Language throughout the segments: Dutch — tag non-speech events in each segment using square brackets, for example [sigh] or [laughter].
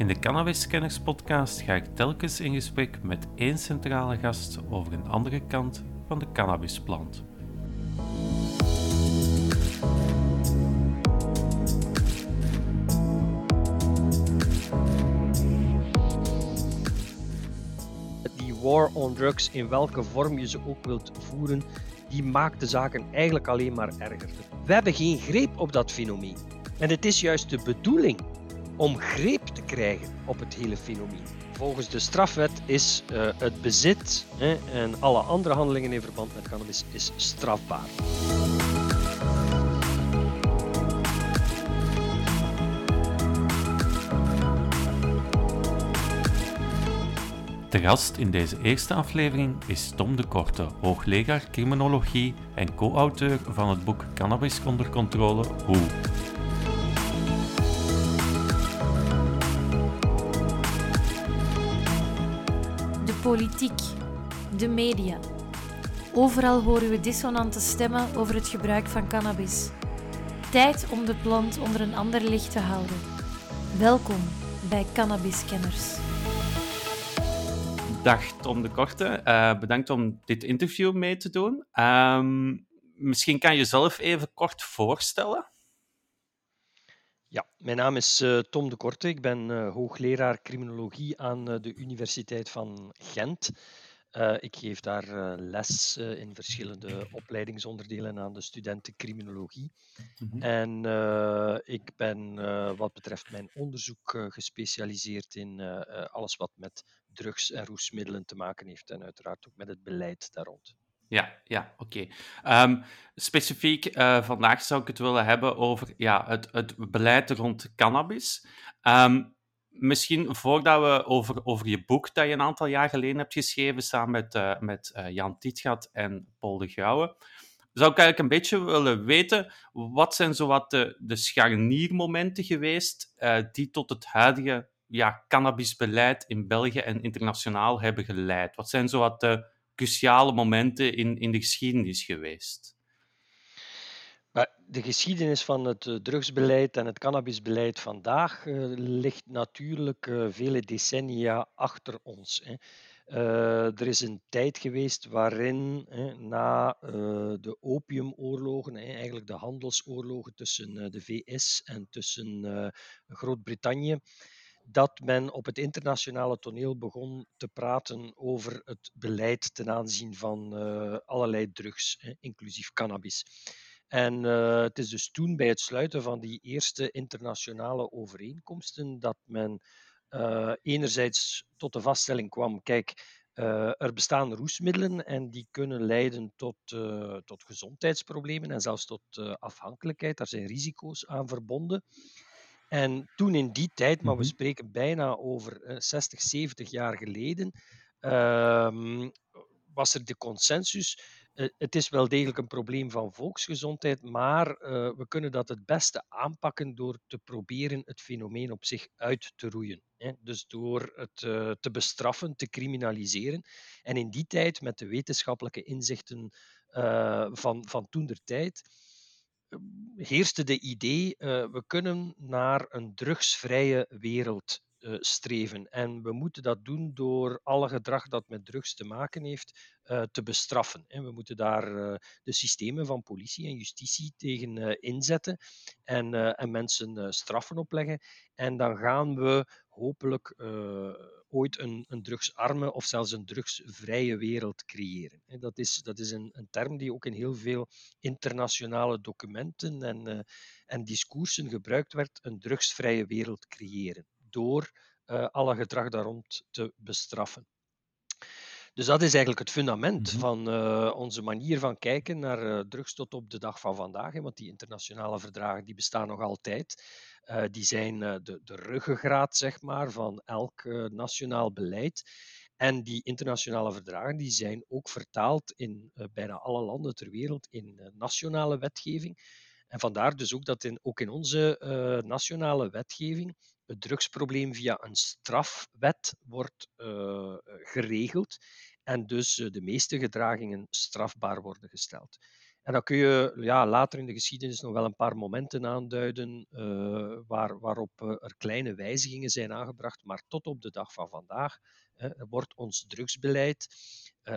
In de Cannabis Scanners podcast ga ik telkens in gesprek met één centrale gast over een andere kant van de cannabisplant. Die war on drugs, in welke vorm je ze ook wilt voeren, die maakt de zaken eigenlijk alleen maar erger. We hebben geen greep op dat fenomeen. En het is juist de bedoeling om greep te krijgen op het hele fenomeen. Volgens de strafwet is uh, het bezit hè, en alle andere handelingen in verband met cannabis is strafbaar. De gast in deze eerste aflevering is Tom de Korte, hoogleraar criminologie en co-auteur van het boek Cannabis onder controle Hoe. Politiek, de media. Overal horen we dissonante stemmen over het gebruik van cannabis. Tijd om de plant onder een ander licht te houden. Welkom bij Cannabis Kenners. Dag Tom de Korte, uh, bedankt om dit interview mee te doen. Um, misschien kan je jezelf even kort voorstellen? Ja, mijn naam is uh, Tom de Korte. Ik ben uh, hoogleraar criminologie aan de Universiteit van Gent. ik geef daar les in verschillende opleidingsonderdelen aan de studenten criminologie. Mm -hmm. En ik ben wat betreft mijn onderzoek gespecialiseerd in alles wat met drugs en roesmiddelen te maken heeft en uiteraard ook met het beleid daar rond. Ja, ja oké. Um, specifiek uh, vandaag zou ik het willen hebben over ja, het, het beleid rond cannabis. Um, misschien voordat we over, over je boek dat je een aantal jaar geleden hebt geschreven samen met, uh, met uh, Jan Tietgat en Paul de Grauwe, zou ik eigenlijk een beetje willen weten wat zijn zowat de, de scharniermomenten geweest die tot het huidige ja, cannabisbeleid in België en internationaal hebben geleid? Wat zijn zo wat de cruciale momenten in, in de geschiedenis geweest? De geschiedenis van het eh, drugsbeleid en het cannabisbeleid vandaag uh, ligt natuurlijk uh, vele decennia achter ons. Er is een tijd geweest waarin na de opiumoorlogen, eigenlijk de handelsoorlogen tussen de VS en tussen Groot-Brittannië, dat men op het internationale toneel begon te praten over het beleid ten aanzien van uh, allerlei drugs, hè, inclusief cannabis. En uh, het is dus toen bij het sluiten van die eerste internationale overeenkomsten dat men uh, enerzijds tot de vaststelling kwam, kijk, er bestaan roesmiddelen en die kunnen leiden tot, tot gezondheidsproblemen en zelfs tot afhankelijkheid. Daar zijn risico's aan verbonden. En toen in die tijd, maar we Mhm. spreken bijna over eh, 60, 70 jaar geleden, ehm, was er de consensus. eh, het is wel degelijk een probleem van volksgezondheid, maar eh, we kunnen dat het beste aanpakken door te proberen het fenomeen op zich uit te roeien. Hè? Dus door het eh, te bestraffen, te criminaliseren. En in die tijd, met de wetenschappelijke inzichten eh, van, van toen der tijd, heerste de idee, uh, we kunnen naar een drugsvrije wereld uh, streven. En we moeten dat doen door alle gedrag dat met drugs te maken heeft uh, te bestraffen. En we moeten daar de systemen van politie en justitie tegen inzetten en, en mensen straffen opleggen. En dan gaan we hopelijk ooit een, een, drugsarme of zelfs een drugsvrije wereld creëren. En dat is, dat is een, een, term die ook in heel veel internationale documenten en, en discoursen gebruikt werd, een drugsvrije wereld creëren, door uh, alle gedrag daar rond te bestraffen. Dus dat is eigenlijk het fundament Mhm. van uh, onze manier van kijken naar uh, drugs tot op de dag van vandaag. Hè, want die internationale verdragen die bestaan nog altijd. Uh, die zijn de, de ruggengraat zeg maar, van elk nationaal beleid. En die internationale verdragen die zijn ook vertaald in bijna alle landen ter wereld in nationale wetgeving. En vandaar dus ook dat in, ook in onze nationale wetgeving het drugsprobleem via een strafwet wordt uh, geregeld en dus uh, de meeste gedragingen strafbaar worden gesteld. En dan kun je ja, later in de geschiedenis nog wel een paar momenten aanduiden waar, waarop er kleine wijzigingen zijn aangebracht. Maar tot op de dag van vandaag wordt ons drugsbeleid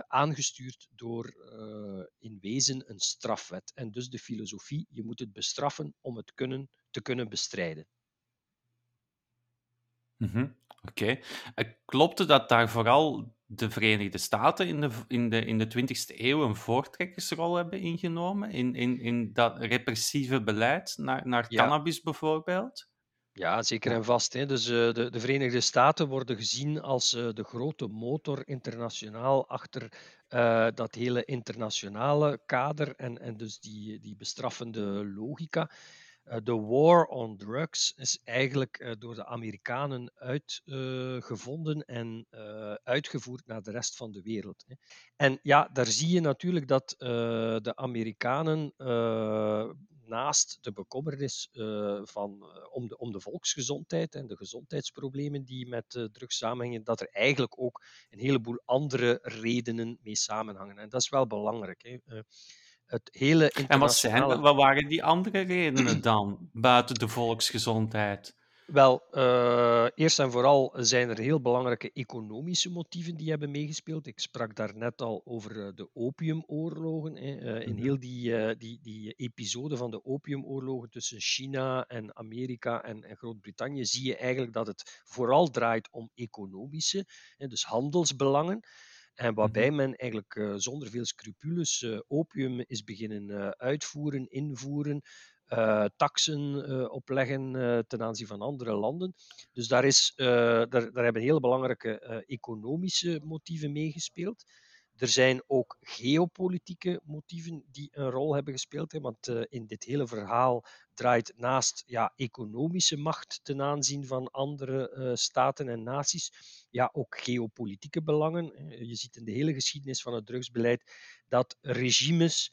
aangestuurd door in wezen een strafwet. En dus de filosofie, je moet het bestraffen om het kunnen, te kunnen bestrijden. Mm Oké. Okay. Klopt het dat daar vooral de Verenigde Staten in de, in de, in de 20e eeuw een voortrekkersrol hebben ingenomen in, in, in dat repressieve beleid naar, naar cannabis bijvoorbeeld? Ja, zeker en vast. Hè. Dus uh, de, de, Verenigde Staten worden gezien als uh, de grote motor internationaal achter uh, dat hele internationale kader en, en dus die, die bestraffende logica. Eh, de war on drugs is eigenlijk eh, door de Amerikanen uitgevonden en eh, uitgevoerd naar de rest van de wereld. En ja, daar zie je natuurlijk dat de Amerikanen naast de bekommernis van, om, de, om de volksgezondheid en de gezondheidsproblemen die met drugs samenhangen, dat er eigenlijk ook een heleboel andere redenen mee samenhangen. En dat is wel belangrijk. Hè het hele En wat, zijn, wat waren die andere redenen dan, buiten de volksgezondheid? Wel, uh, eerst en vooral zijn er heel belangrijke economische motieven die hebben meegespeeld. Ik sprak daar net al over eh, de opiumoorlogen. Hè. Uh, in mhm. heel die, die, die episode van de opiumoorlogen tussen China en Amerika en, en Groot-Brittannië zie je eigenlijk dat het vooral draait om economische, hè, dus handelsbelangen. En waarbij mhm. men eigenlijk uh, zonder veel scrupules uh, opium is beginnen uh, uitvoeren, invoeren, taxen opleggen ten aanzien van andere landen. Dus daar, is, daar, daar hebben hele belangrijke economische motieven meegespeeld. Er zijn ook geopolitieke motieven die een rol hebben gespeeld. Hè, want uh, in dit hele verhaal draait naast ja, economische macht ten aanzien van andere uh, staten en naties, ja, ook geopolitieke belangen. Je ziet in de hele geschiedenis van het drugsbeleid dat regimes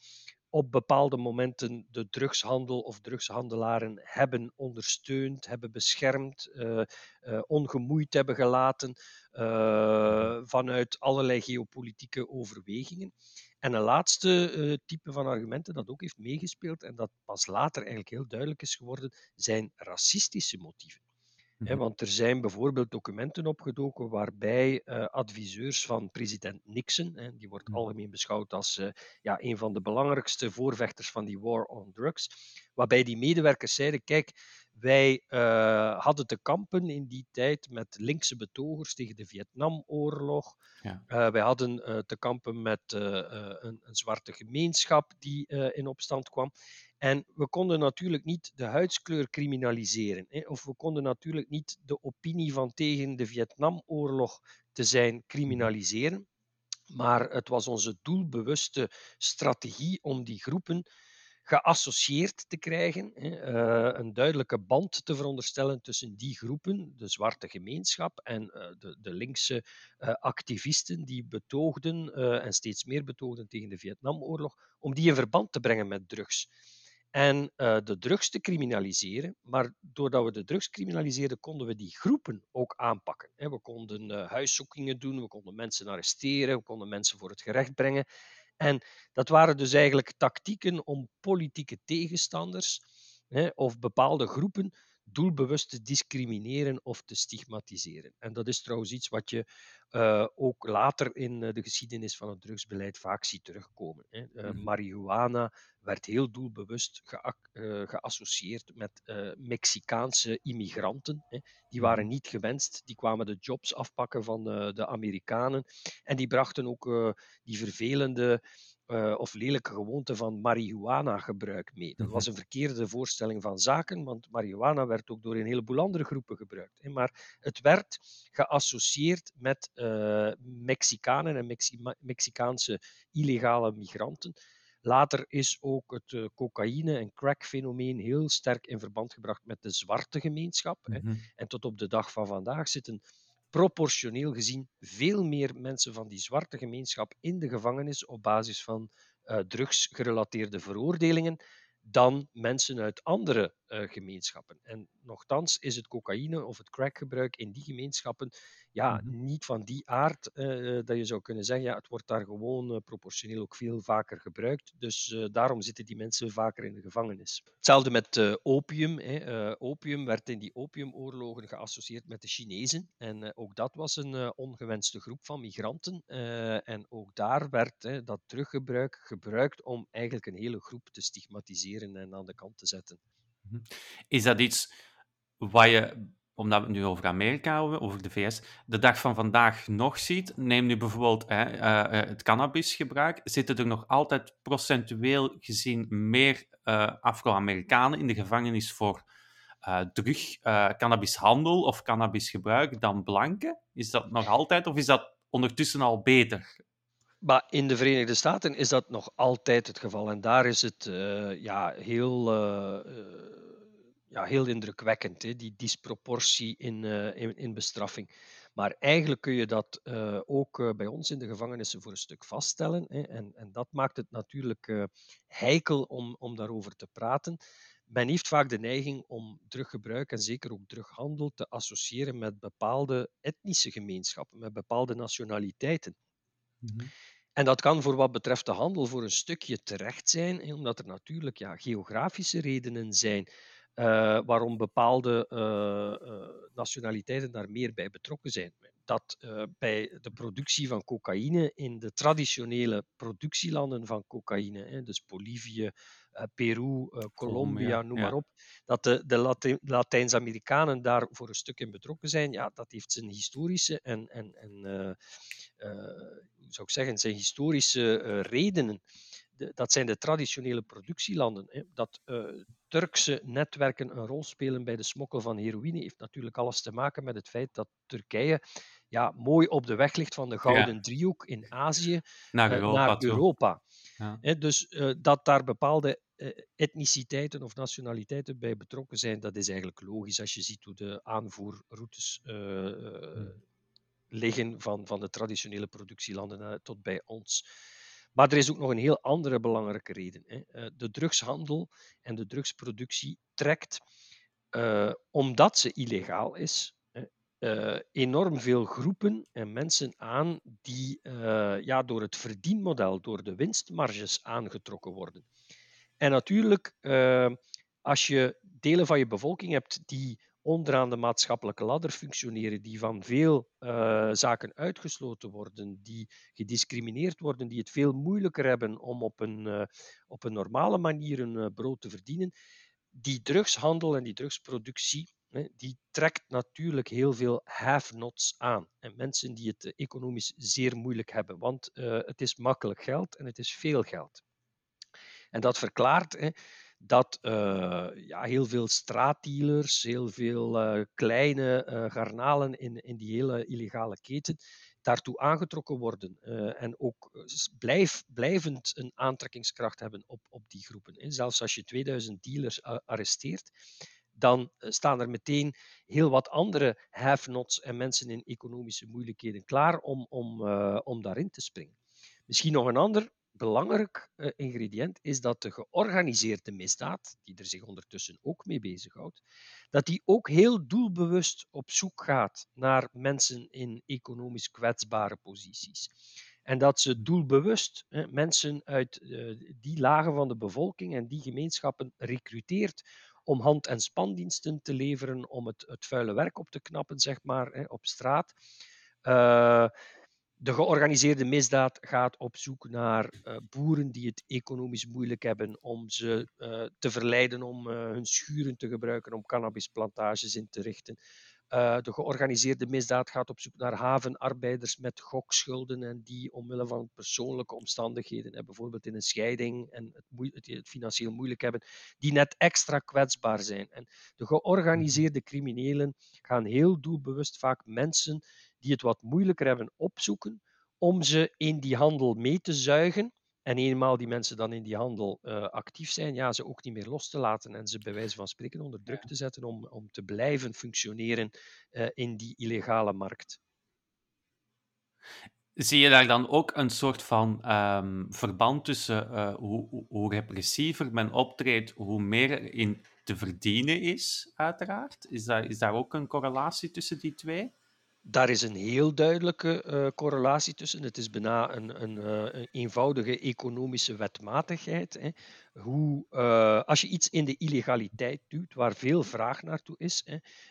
op bepaalde momenten de drugshandel of drugshandelaren hebben ondersteund, hebben beschermd, uh, uh, ongemoeid hebben gelaten uh, vanuit allerlei geopolitieke overwegingen. En een laatste type van argumenten dat ook heeft meegespeeld en dat pas later eigenlijk heel duidelijk is geworden, zijn racistische motieven. Mhm. want er zijn bijvoorbeeld documenten opgedoken waarbij uh, adviseurs van president Nixon, die wordt mhm. algemeen beschouwd als uh, ja, een van de belangrijkste voorvechters van die war on drugs, waarbij die medewerkers zeiden, kijk, wij uh, hadden te kampen in die tijd met linkse betogers tegen de Vietnamoorlog. Ja. wij hadden te kampen met een, een, zwarte gemeenschap die in opstand kwam. En we konden natuurlijk niet de huidskleur criminaliseren. Hè, of we konden natuurlijk niet de opinie van tegen de Vietnamoorlog te zijn criminaliseren. Maar het was onze doelbewuste strategie om die groepen geassocieerd te krijgen, hè, een duidelijke band te veronderstellen tussen die groepen, de zwarte gemeenschap en de, de linkse activisten die betoogden en steeds meer betoogden tegen de Vietnamoorlog, om die in verband te brengen met drugs en uh, de drugs te criminaliseren. Maar doordat we de drugs criminaliseerden, konden we die groepen ook aanpakken. We konden uh, huiszoekingen doen, we konden mensen arresteren, we konden mensen voor het gerecht brengen. En dat waren dus eigenlijk tactieken om politieke tegenstanders hè, of bepaalde groepen doelbewust te discrimineren of te stigmatiseren. En dat is trouwens iets wat je uh, ook later in de geschiedenis van het drugsbeleid vaak ziet terugkomen. Hè. Uh, marihuana werd heel doelbewust uh, geassocieerd met Mexicaanse immigranten. Hè. Die waren niet gewenst, die kwamen de jobs afpakken van de Amerikanen en die brachten ook die vervelende uh, of lelijke gewoonte van marihuana-gebruik mee. Dat was mhm. een verkeerde voorstelling van zaken, want marihuana werd ook door een heleboel andere groepen gebruikt. Hè. Maar het werd geassocieerd met uh, Mexicanen en Mexi Mexicaanse illegale migranten. Later is ook het uh, cocaïne- en crack-fenomeen heel sterk in verband gebracht met de zwarte gemeenschap. hè. Mhm. En tot op de dag van vandaag zitten proportioneel gezien veel meer mensen van die zwarte gemeenschap in de gevangenis op basis van uh, drugsgerelateerde veroordelingen dan mensen uit andere gemeenschappen. En nochtans is het cocaïne of het crackgebruik in die gemeenschappen ja, mm-hmm. niet van die aard uh, dat je zou kunnen zeggen, ja, het wordt daar gewoon uh, proportioneel ook veel vaker gebruikt. Dus daarom zitten die mensen vaker in de gevangenis. Hetzelfde met opium. Hè. opium werd in die opiumoorlogen geassocieerd met de Chinezen. En ook dat was een ongewenste groep van migranten. en ook daar werd dat teruggebruik gebruikt om eigenlijk een hele groep te stigmatiseren en aan de kant te zetten. Mhm. Is dat iets wat je, omdat we het nu over Amerika hebben, over de VS, de dag van vandaag nog ziet? Neem nu bijvoorbeeld hè, uh, het cannabisgebruik. Zitten er nog altijd procentueel gezien meer uh, Afro-Amerikanen in de gevangenis voor drug, cannabishandel of cannabisgebruik dan blanken? Is dat nog altijd of is dat ondertussen al beter? Maar in de Verenigde Staten is dat nog altijd het geval. En daar is het uh, ja, heel, uh, ja, heel indrukwekkend, hè, die disproportie in, in, in, bestraffing. Maar eigenlijk kun je dat ook bij ons in de gevangenissen voor een stuk vaststellen. Hè, en, en dat maakt het natuurlijk heikel om, om daarover te praten. Men heeft vaak de neiging om druggebruik en zeker ook drughandel te associëren met bepaalde etnische gemeenschappen, met bepaalde nationaliteiten. Mhm. En dat kan voor wat betreft de handel voor een stukje terecht zijn, omdat er natuurlijk ja, geografische redenen zijn uh, waarom bepaalde uh, uh, nationaliteiten daar meer bij betrokken zijn. Dat bij de productie van cocaïne in de traditionele productielanden van cocaïne, hè, dus Bolivie, Peru, Colombia, noem maar op, dat de, de Latijns-Amerikanen daar voor een stuk in betrokken zijn, ja, dat heeft zijn historische en, en, en zou ik zeggen, zijn historische redenen. De, dat zijn de traditionele productielanden. Hè. Dat uh, Turkse netwerken een rol spelen bij de smokkel van heroïne heeft natuurlijk alles te maken met het feit dat Turkije ja, mooi op de weg ligt van de Gouden Driehoek in Azië naar Europa. Naar Europa. Ja. dus dat daar bepaalde etniciteiten of nationaliteiten bij betrokken zijn, dat is eigenlijk logisch als je ziet hoe de aanvoerroutes uh, liggen van, van de traditionele productielanden tot bij ons. Maar er is ook nog een heel andere belangrijke reden. Hè. Eh, de drugshandel en de drugsproductie trekt, uh, omdat ze illegaal is, uh, enorm veel groepen en mensen aan die ja, door het verdienmodel, door de winstmarges aangetrokken worden. En natuurlijk, als je delen van je bevolking hebt die onderaan de maatschappelijke ladder functioneren, die van veel zaken uitgesloten worden, die gediscrimineerd worden, die het veel moeilijker hebben om op een, op een normale manier een brood te verdienen. Die drugshandel en die drugsproductie, die trekt natuurlijk heel veel have-nots aan. En mensen die het economisch zeer moeilijk hebben, want het is makkelijk geld en het is veel geld. En dat verklaart hè, dat uh, ja, heel veel straatdealers, heel veel kleine garnalen in, in die hele illegale keten daartoe aangetrokken worden en ook blijvend een aantrekkingskracht hebben op, op die groepen. Zelfs als je 2000 dealers arresteert, dan staan er meteen heel wat andere have-nots en mensen in economische moeilijkheden klaar om, om, om daarin te springen. Misschien nog een ander belangrijk uh, ingrediënt is dat de georganiseerde misdaad, die er zich ondertussen ook mee bezighoudt, dat die ook heel doelbewust op zoek gaat naar mensen in economisch kwetsbare posities. En dat ze doelbewust mensen uit die lagen van de bevolking en die gemeenschappen recruteert om hand- en spandiensten te leveren, om het, het vuile werk op te knappen, zeg maar, hè, op straat. Uh, de georganiseerde misdaad gaat op zoek naar uh, boeren die het economisch moeilijk hebben om ze uh, te verleiden om hun schuren te gebruiken om cannabisplantages in te richten. De georganiseerde misdaad gaat op zoek naar havenarbeiders met gokschulden en die omwille van persoonlijke omstandigheden, bijvoorbeeld in een scheiding en het, het, het, financieel moeilijk hebben, die net extra kwetsbaar zijn. En de georganiseerde criminelen gaan heel doelbewust vaak mensen die het wat moeilijker hebben opzoeken om ze in die handel mee te zuigen. En eenmaal die mensen dan in die handel uh, actief zijn, ja, ze ook niet meer los te laten en ze bij wijze van spreken onder druk te zetten om, om te blijven functioneren uh, in die illegale markt. Zie je daar dan ook een soort van um, verband tussen uh, hoe, hoe, repressiever men optreedt, hoe meer in te verdienen is, uiteraard. Is daar, is daar ook een correlatie tussen die twee? Daar is een heel duidelijke uh, correlatie tussen. Het is bijna een, een, uh, een eenvoudige economische wetmatigheid. Hè. Hoe, uh, als je iets in de illegaliteit duwt, waar veel vraag naartoe is,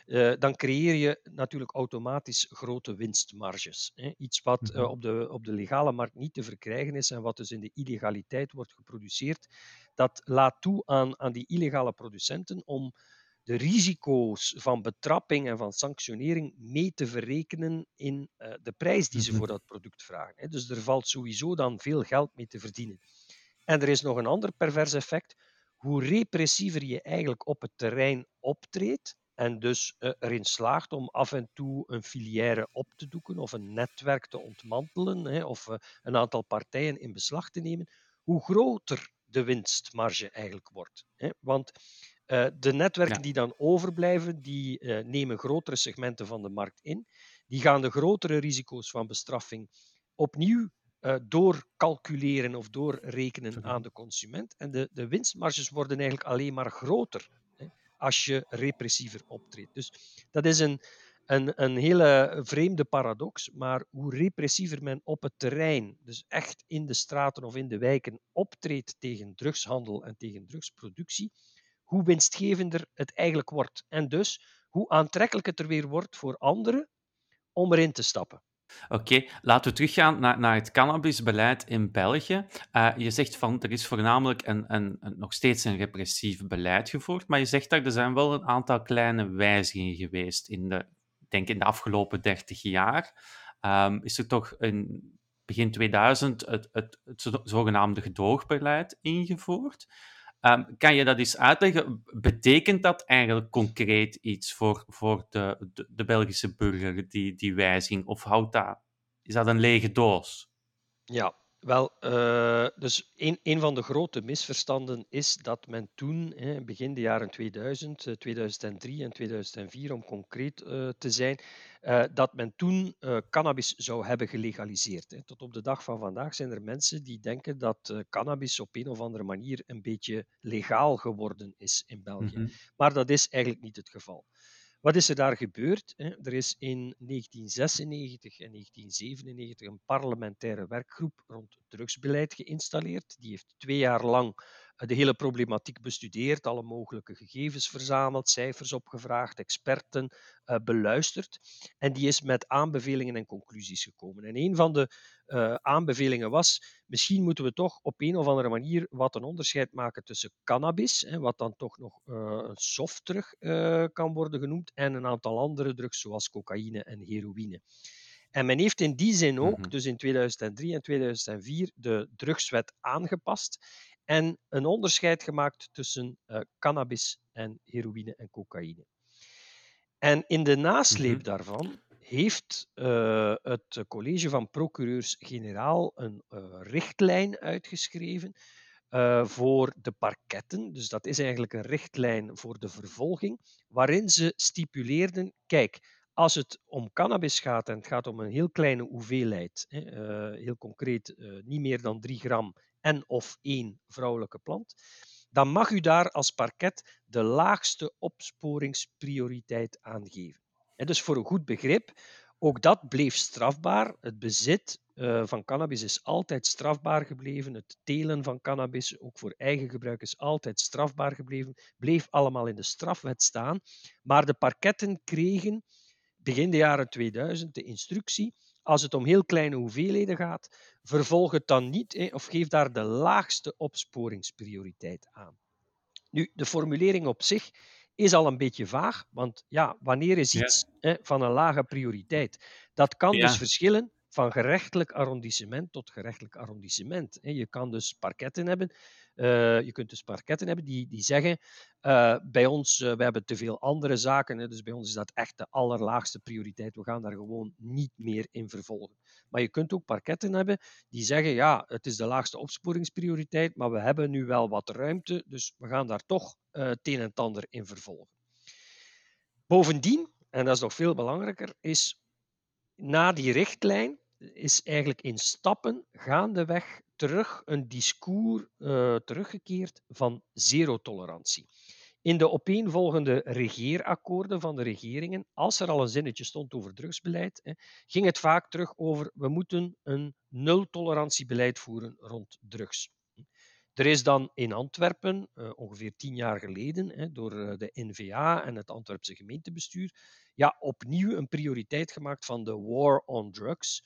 hè, dan creëer je natuurlijk automatisch grote winstmarges. Hè. Iets wat -hmm. op, de, op de legale markt niet te verkrijgen is en wat dus in de illegaliteit wordt geproduceerd, dat laat toe aan, aan die illegale producenten om de risico's van betrapping en van sanctionering mee te verrekenen in uh, de prijs die ze voor dat product vragen. Hè. Dus er valt sowieso dan veel geld mee te verdienen. En er is nog een ander pervers effect. Hoe repressiever je eigenlijk op het terrein optreedt, en dus uh, erin slaagt om af en toe een filière op te doeken of een netwerk te ontmantelen hè, of uh, een aantal partijen in beslag te nemen, hoe groter de winstmarge eigenlijk wordt. Hè. Want uh, de netwerken ja. die dan overblijven, die uh, nemen grotere segmenten van de markt in. Die gaan de grotere risico's van bestraffing opnieuw uh, doorcalculeren of doorrekenen -hmm. aan de consument. En de, de winstmarges worden eigenlijk alleen maar groter hè, als je repressiever optreedt. Dus dat is een, een, een hele vreemde paradox. Maar hoe repressiever men op het terrein, dus echt in de straten of in de wijken, optreedt tegen drugshandel en tegen drugsproductie hoe winstgevender het eigenlijk wordt. En dus hoe aantrekkelijk het er weer wordt voor anderen om erin te stappen. Oké, laten we teruggaan naar, naar het cannabisbeleid in België. Uh, je zegt van er is voornamelijk een, een, nog steeds een repressief beleid gevoerd, maar je zegt dat er zijn wel een aantal kleine wijzigingen geweest in de, denk in de afgelopen 30 jaar. Um, is er toch in begin 2000 het, het, het, het zogenaamde gedoogbeleid ingevoerd? Um, kan je dat eens uitleggen? Betekent dat eigenlijk concreet iets voor, voor de, de, de Belgische burger, die, die wijziging? Of houdt dat, is dat een lege doos? Ja, wel, uh, dus een, een van de grote misverstanden is dat men toen, hè, begin de jaren 2000, 2003 en 2004 om concreet uh, te zijn, uh, dat men toen cannabis zou hebben gelegaliseerd. Hè. Tot op de dag van vandaag zijn er mensen die denken dat cannabis op een of andere manier een beetje legaal geworden is in België. Mm -hmm. Maar dat is eigenlijk niet het geval. Wat is er daar gebeurd? Er is in 1996 en 1997 een parlementaire werkgroep rond drugsbeleid geïnstalleerd. Die heeft twee jaar lang de hele problematiek bestudeerd, alle mogelijke gegevens verzameld, cijfers opgevraagd, experten uh, beluisterd. En die is met aanbevelingen en conclusies gekomen. En een van de uh, aanbevelingen was, misschien moeten we toch op een of andere manier wat een onderscheid maken tussen cannabis, hè, wat dan toch nog uh, soft terug kan worden genoemd, en een aantal andere drugs zoals cocaïne en heroïne. En men heeft in die zin ook, -hmm. dus in 2003 en 2004, de drugswet aangepast en een onderscheid gemaakt tussen uh, cannabis en heroïne en cocaïne. En in de nasleep mm-hmm. daarvan heeft uh, het college van procureurs-generaal een uh, richtlijn uitgeschreven voor de parketten. Dus dat is eigenlijk een richtlijn voor de vervolging, waarin ze stipuleerden: kijk, als het om cannabis gaat en het gaat om een heel kleine hoeveelheid, hè, heel concreet niet meer dan 3 gram en of één vrouwelijke plant, dan mag u daar als parket de laagste opsporingsprioriteit aangeven. En dus voor een goed begrip, ook dat bleef strafbaar. Het bezit uh, van cannabis is altijd strafbaar gebleven. Het telen van cannabis, ook voor eigen gebruik, is altijd strafbaar gebleven. Bleef allemaal in de strafwet staan. Maar de parketten kregen begin de jaren 2000 de instructie als het om heel kleine hoeveelheden gaat, vervolg het dan niet of geef daar de laagste opsporingsprioriteit aan. Nu, de formulering op zich is al een beetje vaag, want ja, wanneer is iets ja. van een lage prioriteit? Dat kan ja. dus verschillen van gerechtelijk arrondissement tot gerechtelijk arrondissement. Je kan dus parketten hebben uh, je kunt dus parketten hebben die, die zeggen, uh, bij ons, uh, we hebben te veel andere zaken, hè, dus bij ons is dat echt de allerlaagste prioriteit. We gaan daar gewoon niet meer in vervolgen. Maar je kunt ook parketten hebben die zeggen, ja, het is de laagste opsporingsprioriteit, maar we hebben nu wel wat ruimte, dus we gaan daar toch het een en het ander in vervolgen. Bovendien, en dat is nog veel belangrijker, is na die richtlijn is eigenlijk in stappen gaandeweg terug een discours uh, teruggekeerd van zero tolerantie. In de opeenvolgende regeerakkoorden van de regeringen, als er al een zinnetje stond over drugsbeleid, hè, ging het vaak terug over we moeten een nul-tolerantiebeleid voeren rond drugs. Er is dan in Antwerpen, uh, ongeveer tien jaar geleden, door uh, de NVA en het Antwerpse gemeentebestuur, ja, opnieuw een prioriteit gemaakt van de war on drugs.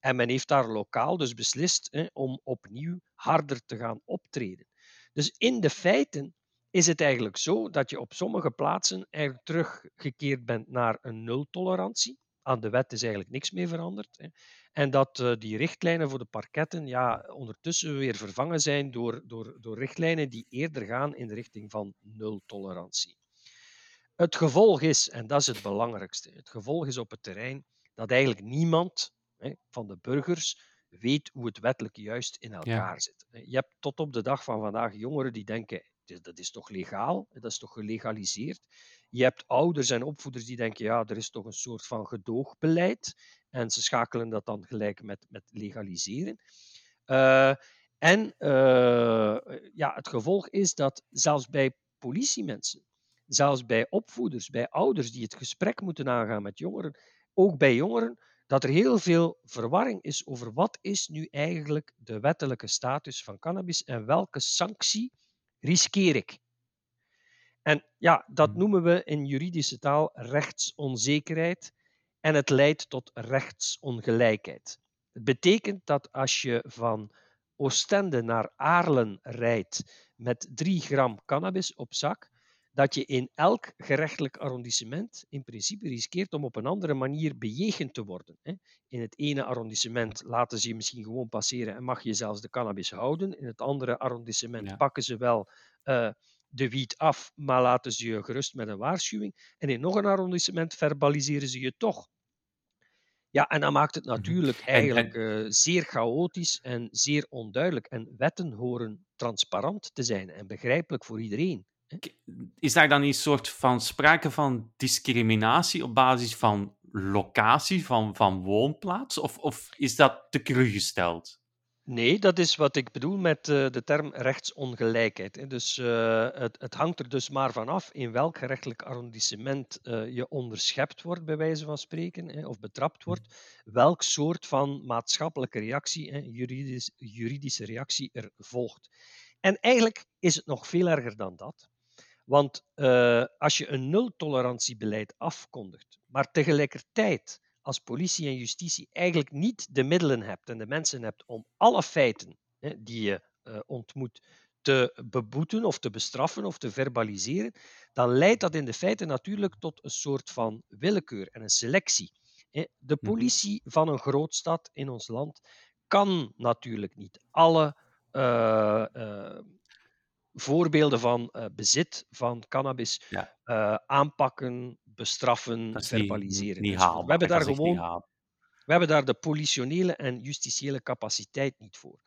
En men heeft daar lokaal dus beslist om opnieuw harder te gaan optreden. Dus in de feiten is het eigenlijk zo dat je op sommige plaatsen eigenlijk teruggekeerd bent naar een nultolerantie. Aan de wet is eigenlijk niks meer veranderd. Hè. En dat uh, die richtlijnen voor de parketten ja, ondertussen weer vervangen zijn door, door, door richtlijnen die eerder gaan in de richting van nultolerantie. Het gevolg is, en dat is het belangrijkste, het gevolg is op het terrein dat eigenlijk niemand hè, van de burgers weet hoe het wettelijk juist in elkaar ja. zit. Je hebt tot op de dag van vandaag jongeren die denken, dat is toch legaal, dat is toch gelegaliseerd. Je hebt ouders en opvoeders die denken, ja, er is toch een soort van gedoogbeleid. En ze schakelen dat dan gelijk met, met legaliseren. Uh, en uh, ja, het gevolg is dat zelfs bij politiemensen, zelfs bij opvoeders, bij ouders die het gesprek moeten aangaan met jongeren, ook bij jongeren, dat er heel veel verwarring is over wat is nu eigenlijk de wettelijke status van cannabis en welke sanctie riskeer ik. En ja, dat hmm. noemen we in juridische taal rechtsonzekerheid en het leidt tot rechtsongelijkheid. Het betekent dat als je van Oostende naar Aarlen rijdt met 3 gram cannabis op zak, dat je in elk gerechtelijk arrondissement in principe riskeert om op een andere manier bejegend te worden. In het ene arrondissement laten ze je misschien gewoon passeren en mag je zelfs de cannabis houden. In het andere arrondissement pakken ze wel uh, de wiet af, maar laten ze je gerust met een waarschuwing. En in nog een arrondissement verbaliseren ze je toch. Ja, en dat maakt het mhm. natuurlijk eigenlijk uh, zeer chaotisch en zeer onduidelijk. En wetten horen transparant te zijn en begrijpelijk voor iedereen. Is daar dan een soort van sprake van discriminatie op basis van locatie, van, van woonplaats? Of, of is dat te cru gesteld? Nee, dat is wat ik bedoel met uh, de term rechtsongelijkheid. Dus uh, het, hangt er dus maar vanaf in welk gerechtelijk arrondissement uh, je onderschept wordt, bij wijze van spreken, of betrapt wordt, welk soort van maatschappelijke reactie, juridische reactie er volgt. En eigenlijk is het nog veel erger dan dat. Want als je een nultolerantiebeleid afkondigt, maar tegelijkertijd als politie en justitie eigenlijk niet de middelen hebt en de mensen hebt om alle feiten hè, die je uh, ontmoet te beboeten of te bestraffen of te verbaliseren, dan leidt dat in de feiten natuurlijk tot een soort van willekeur en een selectie. De mhm. politie van een grootstad in ons land kan natuurlijk niet alle uh, uh, voorbeelden van uh, bezit van cannabis ja. aanpakken, bestraffen, verbaliseren. Niet, niet we hebben daar gewoon. We hebben daar de politionele en justitiële capaciteit niet voor.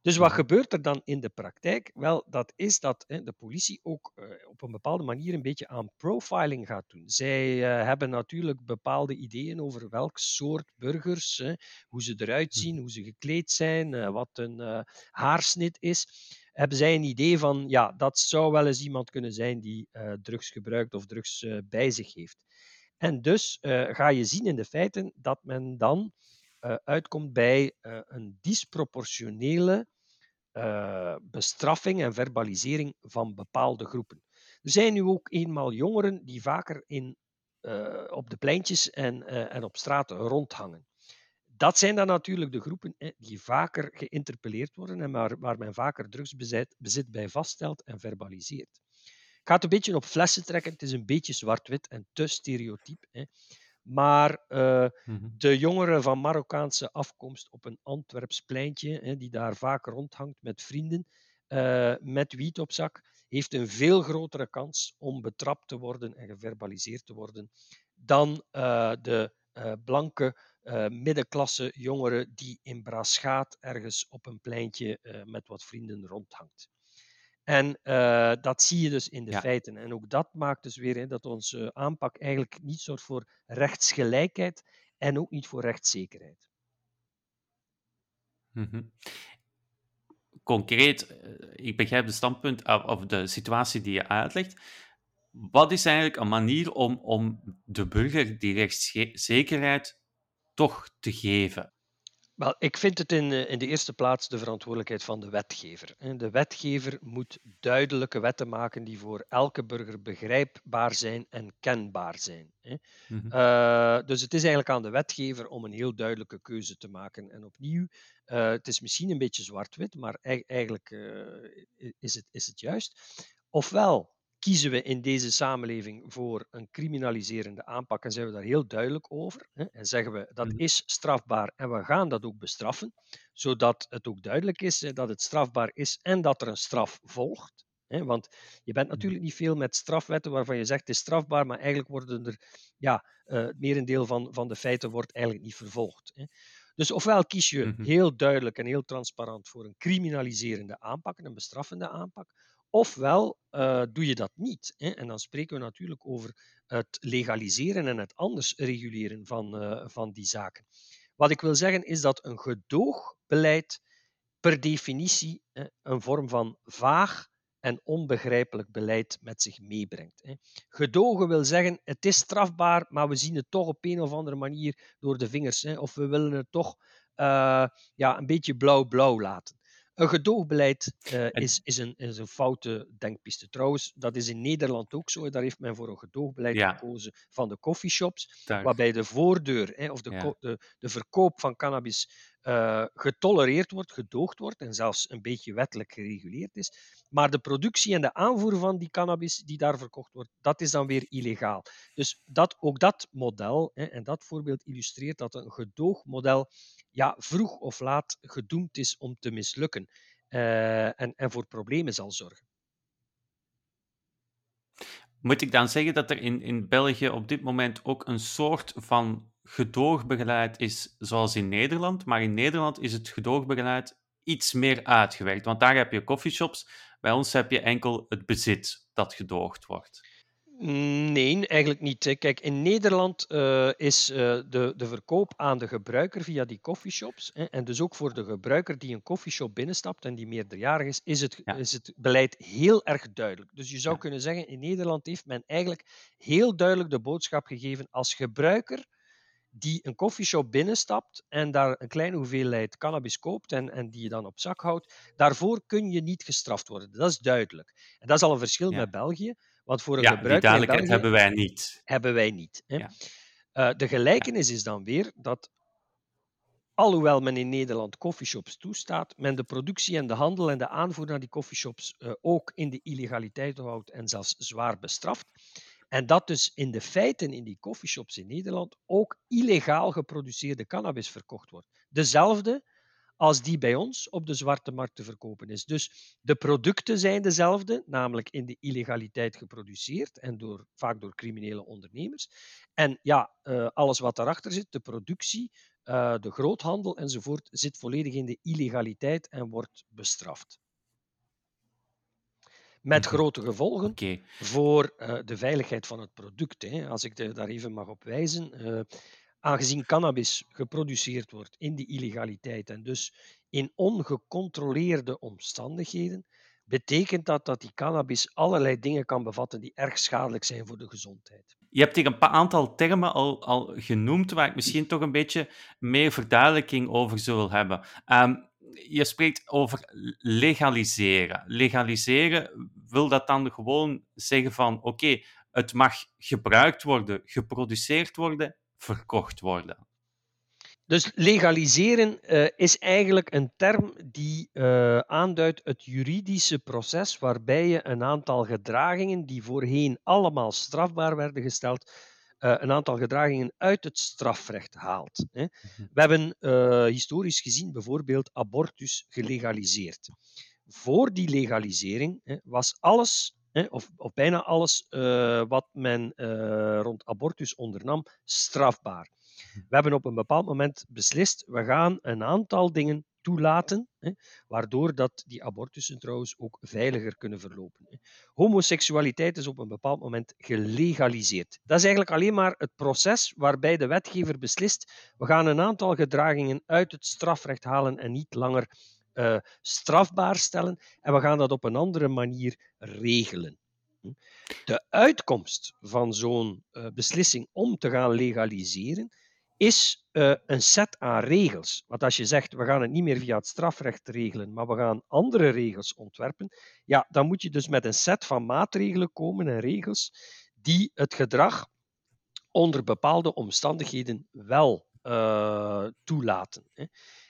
Dus wat gebeurt er dan in de praktijk? Wel, dat is dat hè, de politie ook uh, op een bepaalde manier een beetje aan profiling gaat doen. Zij uh, hebben natuurlijk bepaalde ideeën over welk soort burgers, hè, hoe ze eruit hm. zien, hoe ze gekleed zijn, uh, wat hun haarsnit is hebben zij een idee van, ja, dat zou wel eens iemand kunnen zijn die uh, drugs gebruikt of drugs uh, bij zich heeft. En dus uh, ga je zien in de feiten dat men dan uitkomt bij een disproportionele bestraffing en verbalisering van bepaalde groepen. Er zijn nu ook eenmaal jongeren die vaker in, op de pleintjes en, en op straten rondhangen dat zijn dan natuurlijk de groepen die vaker geïnterpelleerd worden en waar, waar men vaker drugsbezit bezit bij vaststelt en verbaliseert. Ik ga het een beetje op flessen trekken. Het is een beetje zwart-wit en te stereotyp. Hè. Maar uh, mm-hmm. de jongeren van Marokkaanse afkomst op een Antwerps pleintje, hè, die daar vaak rondhangt met vrienden, uh, met wiet op zak, heeft een veel grotere kans om betrapt te worden en geverbaliseerd te worden dan uh, de blanke middenklasse jongeren die in Braschaat ergens op een pleintje uh, met wat vrienden rondhangt. En uh, dat zie je dus in de ja. feiten. En ook dat maakt dus weer hè, dat onze aanpak eigenlijk niet zorgt voor rechtsgelijkheid en ook niet voor rechtszekerheid. Mm -hmm. Concreet, ik begrijp de standpunt of de situatie die je uitlegt. wat is eigenlijk een manier om, om de burger die rechtszekerheid toch te geven? Wel, ik vind het in, eh, in de eerste plaats de verantwoordelijkheid van de wetgever. De wetgever moet duidelijke wetten maken die voor elke burger begrijpbaar zijn en kenbaar zijn. Mhm. Eh, dus het is eigenlijk aan de wetgever om een heel duidelijke keuze te maken. En opnieuw, uh, het is misschien een beetje zwart-wit, maar eigenlijk is, het, is het juist. Ofwel kiezen we in deze samenleving voor een criminaliserende aanpak en zijn we daar heel duidelijk over. Hè, en zeggen we dat mhm. is strafbaar en we gaan dat ook bestraffen, zodat het ook duidelijk is dat het strafbaar is en dat er een straf volgt. Hè, want je bent mhm. natuurlijk niet veel met strafwetten waarvan je zegt het is strafbaar, maar eigenlijk worden er, ja, uh, het merendeel van, van de feiten wordt eigenlijk niet vervolgd. Hè. Dus ofwel kies je mhm. heel duidelijk en heel transparant voor een criminaliserende aanpak, een bestraffende aanpak, Ofwel uh, doe je dat niet. Hè? En dan spreken we natuurlijk over het legaliseren en het anders reguleren van, uh, van die zaken. Wat ik wil zeggen is dat een gedoogbeleid per definitie hè, een vorm van vaag en onbegrijpelijk beleid met zich meebrengt. Hè. Gedogen wil zeggen, het is strafbaar, maar we zien het toch op een of andere manier door de vingers. Hè, of we willen het toch uh, ja, een beetje blauw-blauw laten. Een gedoogbeleid uh, is, is, een, is een foute denkpiste. Trouwens, dat is in Nederland ook zo. Daar heeft men voor een gedoogbeleid gekozen van de coffeeshops, waarbij de voordeur hè, of de, de, de, verkoop van cannabis uh, getolereerd wordt, gedoogd wordt en zelfs een beetje wettelijk gereguleerd is. Maar de productie en de aanvoer van die cannabis die daar verkocht wordt, dat is dan weer illegaal. Dus dat, ook dat model hè, en dat voorbeeld illustreert dat een gedoogmodel ja, vroeg of laat gedoemd is om te mislukken uh, en, en voor problemen zal zorgen. Moet ik dan zeggen dat er in, in België op dit moment ook een soort van gedoogbegeleid is zoals in Nederland, maar in Nederland is het gedoogbegeleid iets meer uitgewerkt, want daar heb je coffeeshops, bij ons heb je enkel het bezit dat gedoogd wordt. Nee, eigenlijk niet. Kijk, in Nederland uh, is uh, de, de verkoop aan de gebruiker via die coffeeshops, hè, en dus ook voor de gebruiker die een coffeeshop binnenstapt en die meerderjarig is, is het, is het beleid heel erg duidelijk. Dus je zou ja. kunnen zeggen, in Nederland heeft men eigenlijk heel duidelijk de boodschap gegeven als gebruiker die een coffeeshop binnenstapt en daar een kleine hoeveelheid cannabis koopt en, en die je dan op zak houdt, daarvoor kun je niet gestraft worden. Dat is duidelijk. En dat is al een verschil ja. met België. Want voor een ja, gebruiker die duidelijkheid hebben wij niet. Hebben wij niet. Hè? Ja. Uh, de gelijkenis is dan weer dat, alhoewel men in Nederland coffeeshops toestaat, men de productie en de handel en de aanvoer naar die coffeeshops uh, ook in de illegaliteit houdt en zelfs zwaar bestraft. En dat dus in de feiten in die coffeeshops in Nederland ook illegaal geproduceerde cannabis verkocht wordt. Dezelfde als die bij ons op de zwarte markt te verkopen is. Dus de producten zijn dezelfde, namelijk in de illegaliteit geproduceerd en door, vaak door criminele ondernemers. En ja, uh, alles wat daarachter zit, de productie, uh, de groothandel enzovoort, zit volledig in de illegaliteit en wordt bestraft. Met mhm. grote gevolgen okay. voor uh, de veiligheid van het product. Hè. Als ik de, daar even mag op wijzen aangezien cannabis geproduceerd wordt in die illegaliteit en dus in ongecontroleerde omstandigheden, betekent dat dat die cannabis allerlei dingen kan bevatten die erg schadelijk zijn voor de gezondheid. Je hebt hier een aantal termen al, al genoemd waar ik misschien toch een beetje meer verduidelijking over zou hebben. Um, je spreekt over legaliseren. Legaliseren wil dat dan gewoon zeggen van oké, het mag gebruikt worden, geproduceerd worden verkocht worden. Dus legaliseren uh, is eigenlijk een term die uh, aanduidt het juridische proces waarbij je een aantal gedragingen die voorheen allemaal strafbaar werden gesteld, een aantal gedragingen uit het strafrecht haalt. Hè. Mhm. We hebben historisch gezien bijvoorbeeld abortus gelegaliseerd. Voor die legalisering hè, was alles of, of, bijna alles uh, wat men uh, rond abortus ondernam, strafbaar. Hm. We hebben op een bepaald moment beslist, we gaan een aantal dingen toelaten, hè, waardoor dat die abortussen trouwens ook veiliger kunnen verlopen. Hè. Homoseksualiteit is op een bepaald moment gelegaliseerd. Dat is eigenlijk alleen maar het proces waarbij de wetgever beslist, we gaan een aantal gedragingen uit het strafrecht halen en niet langer uh, strafbaar stellen en we gaan dat op een andere manier regelen. De uitkomst van zo'n uh, beslissing om te gaan legaliseren is uh, een set aan regels. Want als je zegt, we gaan het niet meer via het strafrecht regelen, maar we gaan andere regels ontwerpen, ja, dan moet je dus met een set van maatregelen komen en regels die het gedrag onder bepaalde omstandigheden wel uh, toelaten. Hè.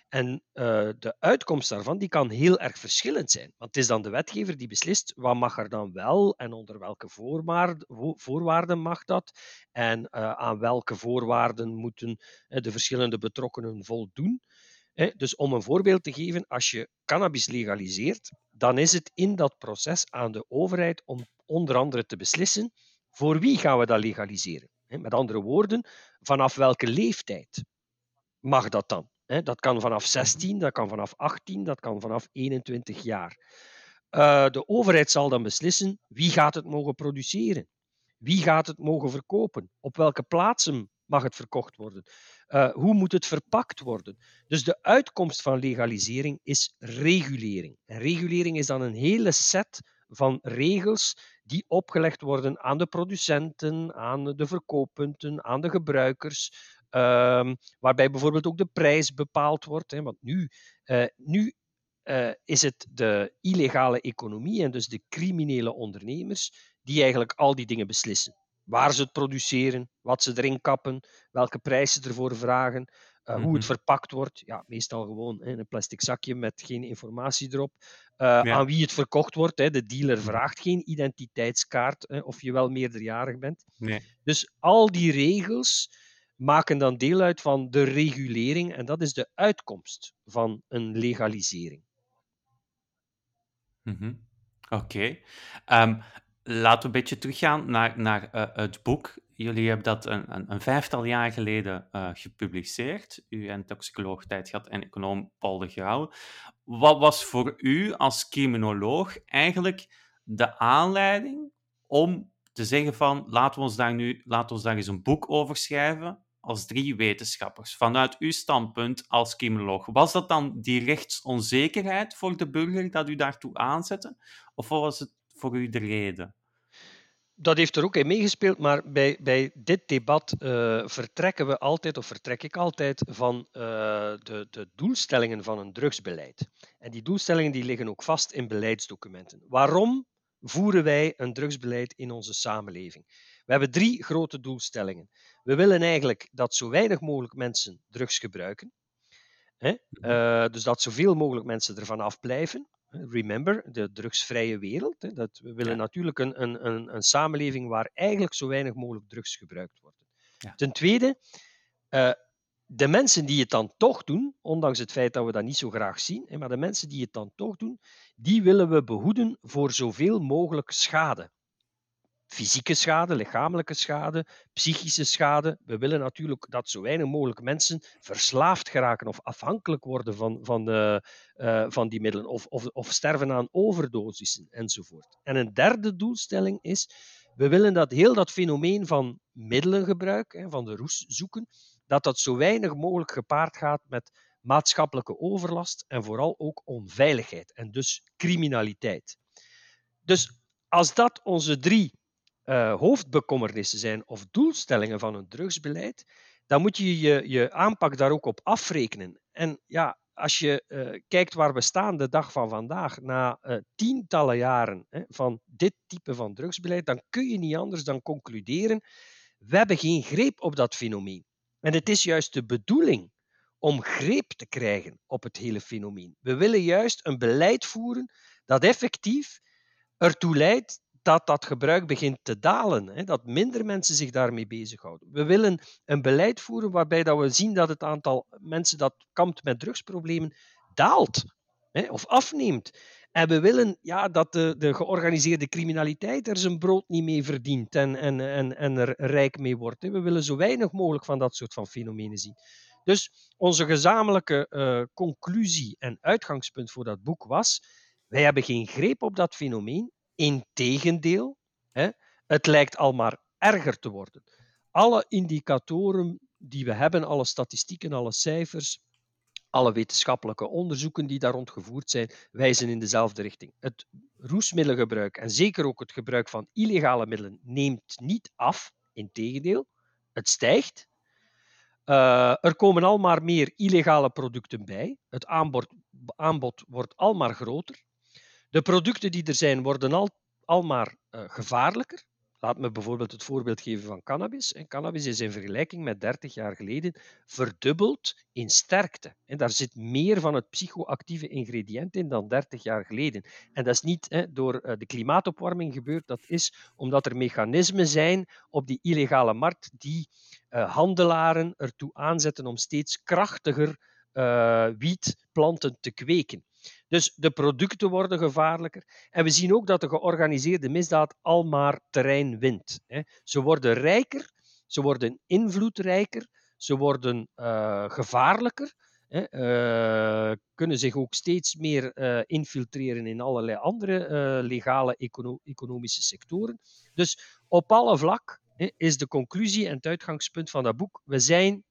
En uh, de uitkomst daarvan die kan heel erg verschillend zijn. Want het is dan de wetgever die beslist wat mag er dan wel en onder welke voorwaarden mag dat. En uh, aan welke voorwaarden moeten uh, de verschillende betrokkenen voldoen. Dus om een voorbeeld te geven, als je cannabis legaliseert, dan is het in dat proces aan de overheid om onder andere te beslissen voor wie gaan we dat legaliseren. Met andere woorden, vanaf welke leeftijd mag dat dan? Dat kan vanaf 16, dat kan vanaf 18, dat kan vanaf 21 jaar. Uh, de overheid zal dan beslissen wie gaat het mogen produceren, wie gaat het mogen verkopen, op welke plaatsen mag het verkocht worden, uh, hoe moet het verpakt worden. Dus de uitkomst van legalisering is regulering. En regulering is dan een hele set van regels die opgelegd worden aan de producenten, aan de verkooppunten, aan de gebruikers, Um, waarbij bijvoorbeeld ook de prijs bepaald wordt. Hè, want nu, uh, nu uh, is het de illegale economie en dus de criminele ondernemers die eigenlijk al die dingen beslissen. Waar ze het produceren, wat ze erin kappen, welke prijs ze ervoor vragen, uh, mm-hmm. hoe het mhm. verpakt wordt. Ja, meestal gewoon hè, een plastic zakje met geen informatie erop. Ja. Aan wie het verkocht wordt. Hè. De dealer mhm. vraagt geen identiteitskaart hè, of je wel meerderjarig bent. Nee. Dus al die regels maken dan deel uit van de regulering en dat is de uitkomst van een legalisering. Mm-hmm. Oké. Um, laten we een beetje teruggaan naar, naar uh, het boek. Jullie hebben dat een, een, vijftal jaar geleden uh, gepubliceerd. U en toxicoloog Tijdgat en econoom Paul de Grauw. Wat was voor u als criminoloog eigenlijk de aanleiding om te zeggen van laten we ons daar nu laten we ons daar eens een boek over schrijven als drie wetenschappers. Vanuit uw standpunt als criminoloog, was dat dan die rechtsonzekerheid voor de burger dat u daartoe aanzette? Of was het voor u de reden? Dat heeft er ook in meegespeeld, maar bij, bij dit debat uh, vertrekken we altijd, of vertrek ik altijd, van uh, de, de doelstellingen van een drugsbeleid. En die doelstellingen die liggen ook vast in beleidsdocumenten. Waarom voeren wij een drugsbeleid in onze samenleving? We hebben drie grote doelstellingen. We willen eigenlijk dat zo weinig mogelijk mensen drugs gebruiken. Hè? Uh, dus dat zoveel mogelijk mensen ervan afblijven. Remember, de drugsvrije wereld. Hè? Dat we willen ja. natuurlijk een, een, een, een, samenleving waar eigenlijk zo weinig mogelijk drugs gebruikt worden. Ja. Ten tweede, uh, de mensen die het dan toch doen, ondanks het feit dat we dat niet zo graag zien, hè, maar de mensen die het dan toch doen, die willen we behoeden voor zoveel mogelijk schade fysieke schade, lichamelijke schade, psychische schade. We willen natuurlijk dat zo weinig mogelijk mensen verslaafd geraken of afhankelijk worden van, van, de, uh, van die middelen of, of, of sterven aan overdosissen enzovoort. En een derde doelstelling is, we willen dat heel dat fenomeen van middelengebruik, van de roes zoeken, dat dat zo weinig mogelijk gepaard gaat met maatschappelijke overlast en vooral ook onveiligheid en dus criminaliteit. Dus als dat onze drie uh, hoofdbekommernissen zijn of doelstellingen van een drugsbeleid, dan moet je, je je aanpak daar ook op afrekenen. En ja, als je uh, kijkt waar we staan de dag van vandaag, na uh, tientallen jaren hè, van dit type van drugsbeleid, dan kun je niet anders dan concluderen, we hebben geen greep op dat fenomeen. En het is juist de bedoeling om greep te krijgen op het hele fenomeen. We willen juist een beleid voeren dat effectief ertoe leidt dat dat gebruik begint te dalen, hè, dat minder mensen zich daarmee bezighouden. We willen een beleid voeren waarbij dat we zien dat het aantal mensen dat kampt met drugsproblemen daalt hè, of afneemt. En we willen ja, dat de, de georganiseerde criminaliteit er zijn brood niet mee verdient en, en, en, en er rijk mee wordt. We willen zo weinig mogelijk van dat soort van fenomenen zien. Dus onze gezamenlijke uh, conclusie en uitgangspunt voor dat boek was: wij hebben geen greep op dat fenomeen Integendeel, hè, het lijkt al maar erger te worden. Alle indicatoren die we hebben, alle statistieken, alle cijfers, Alle wetenschappelijke onderzoeken die daar rondgevoerd zijn, wijzen in dezelfde richting. Het roesmiddelengebruik en zeker ook het gebruik van illegale middelen neemt niet af. Integendeel, het stijgt. Uh, er komen al maar meer illegale producten bij. Het aanbod, aanbod wordt al maar groter. De producten die er zijn worden al, al maar uh, gevaarlijker. Laat me bijvoorbeeld het voorbeeld geven van cannabis. En cannabis is in vergelijking met 30 jaar geleden verdubbeld in sterkte. En daar zit meer van het psychoactieve ingrediënt in dan 30 jaar geleden. En dat is niet hè, door eh, de klimaatopwarming gebeurd, dat is omdat er mechanismen zijn op die illegale markt die uh, handelaren ertoe aanzetten om steeds krachtiger uh, wietplanten te kweken. Dus de producten worden gevaarlijker. En we zien ook dat de georganiseerde misdaad al maar terrein wint. Ze worden rijker, ze worden invloedrijker, ze worden uh, gevaarlijker. Uh, kunnen zich ook steeds meer uh, infiltreren in allerlei andere legale econo economische sectoren. Dus op alle vlak is de conclusie en het uitgangspunt van dat boek: we zijn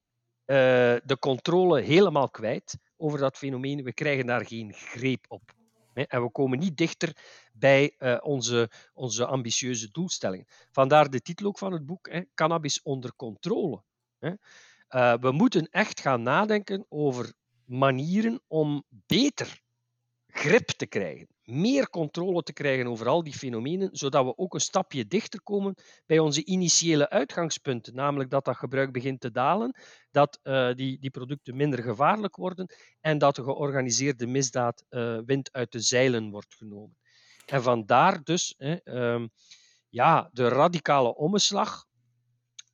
de controle helemaal kwijt over dat fenomeen. We krijgen daar geen greep op. En we komen niet dichter bij uh, onze, onze ambitieuze doelstellingen. Vandaar de titel ook van het boek, Cannabis onder controle. Uh, we moeten echt gaan nadenken over manieren om beter grip te krijgen, meer controle te krijgen over al die fenomenen, zodat we ook een stapje dichter komen bij onze initiële uitgangspunten, namelijk dat dat gebruik begint te dalen, dat uh, die, die producten minder gevaarlijk worden en dat de georganiseerde misdaad uh, wind uit de zeilen wordt genomen. En vandaar dus hè, um, ja, de radicale omslag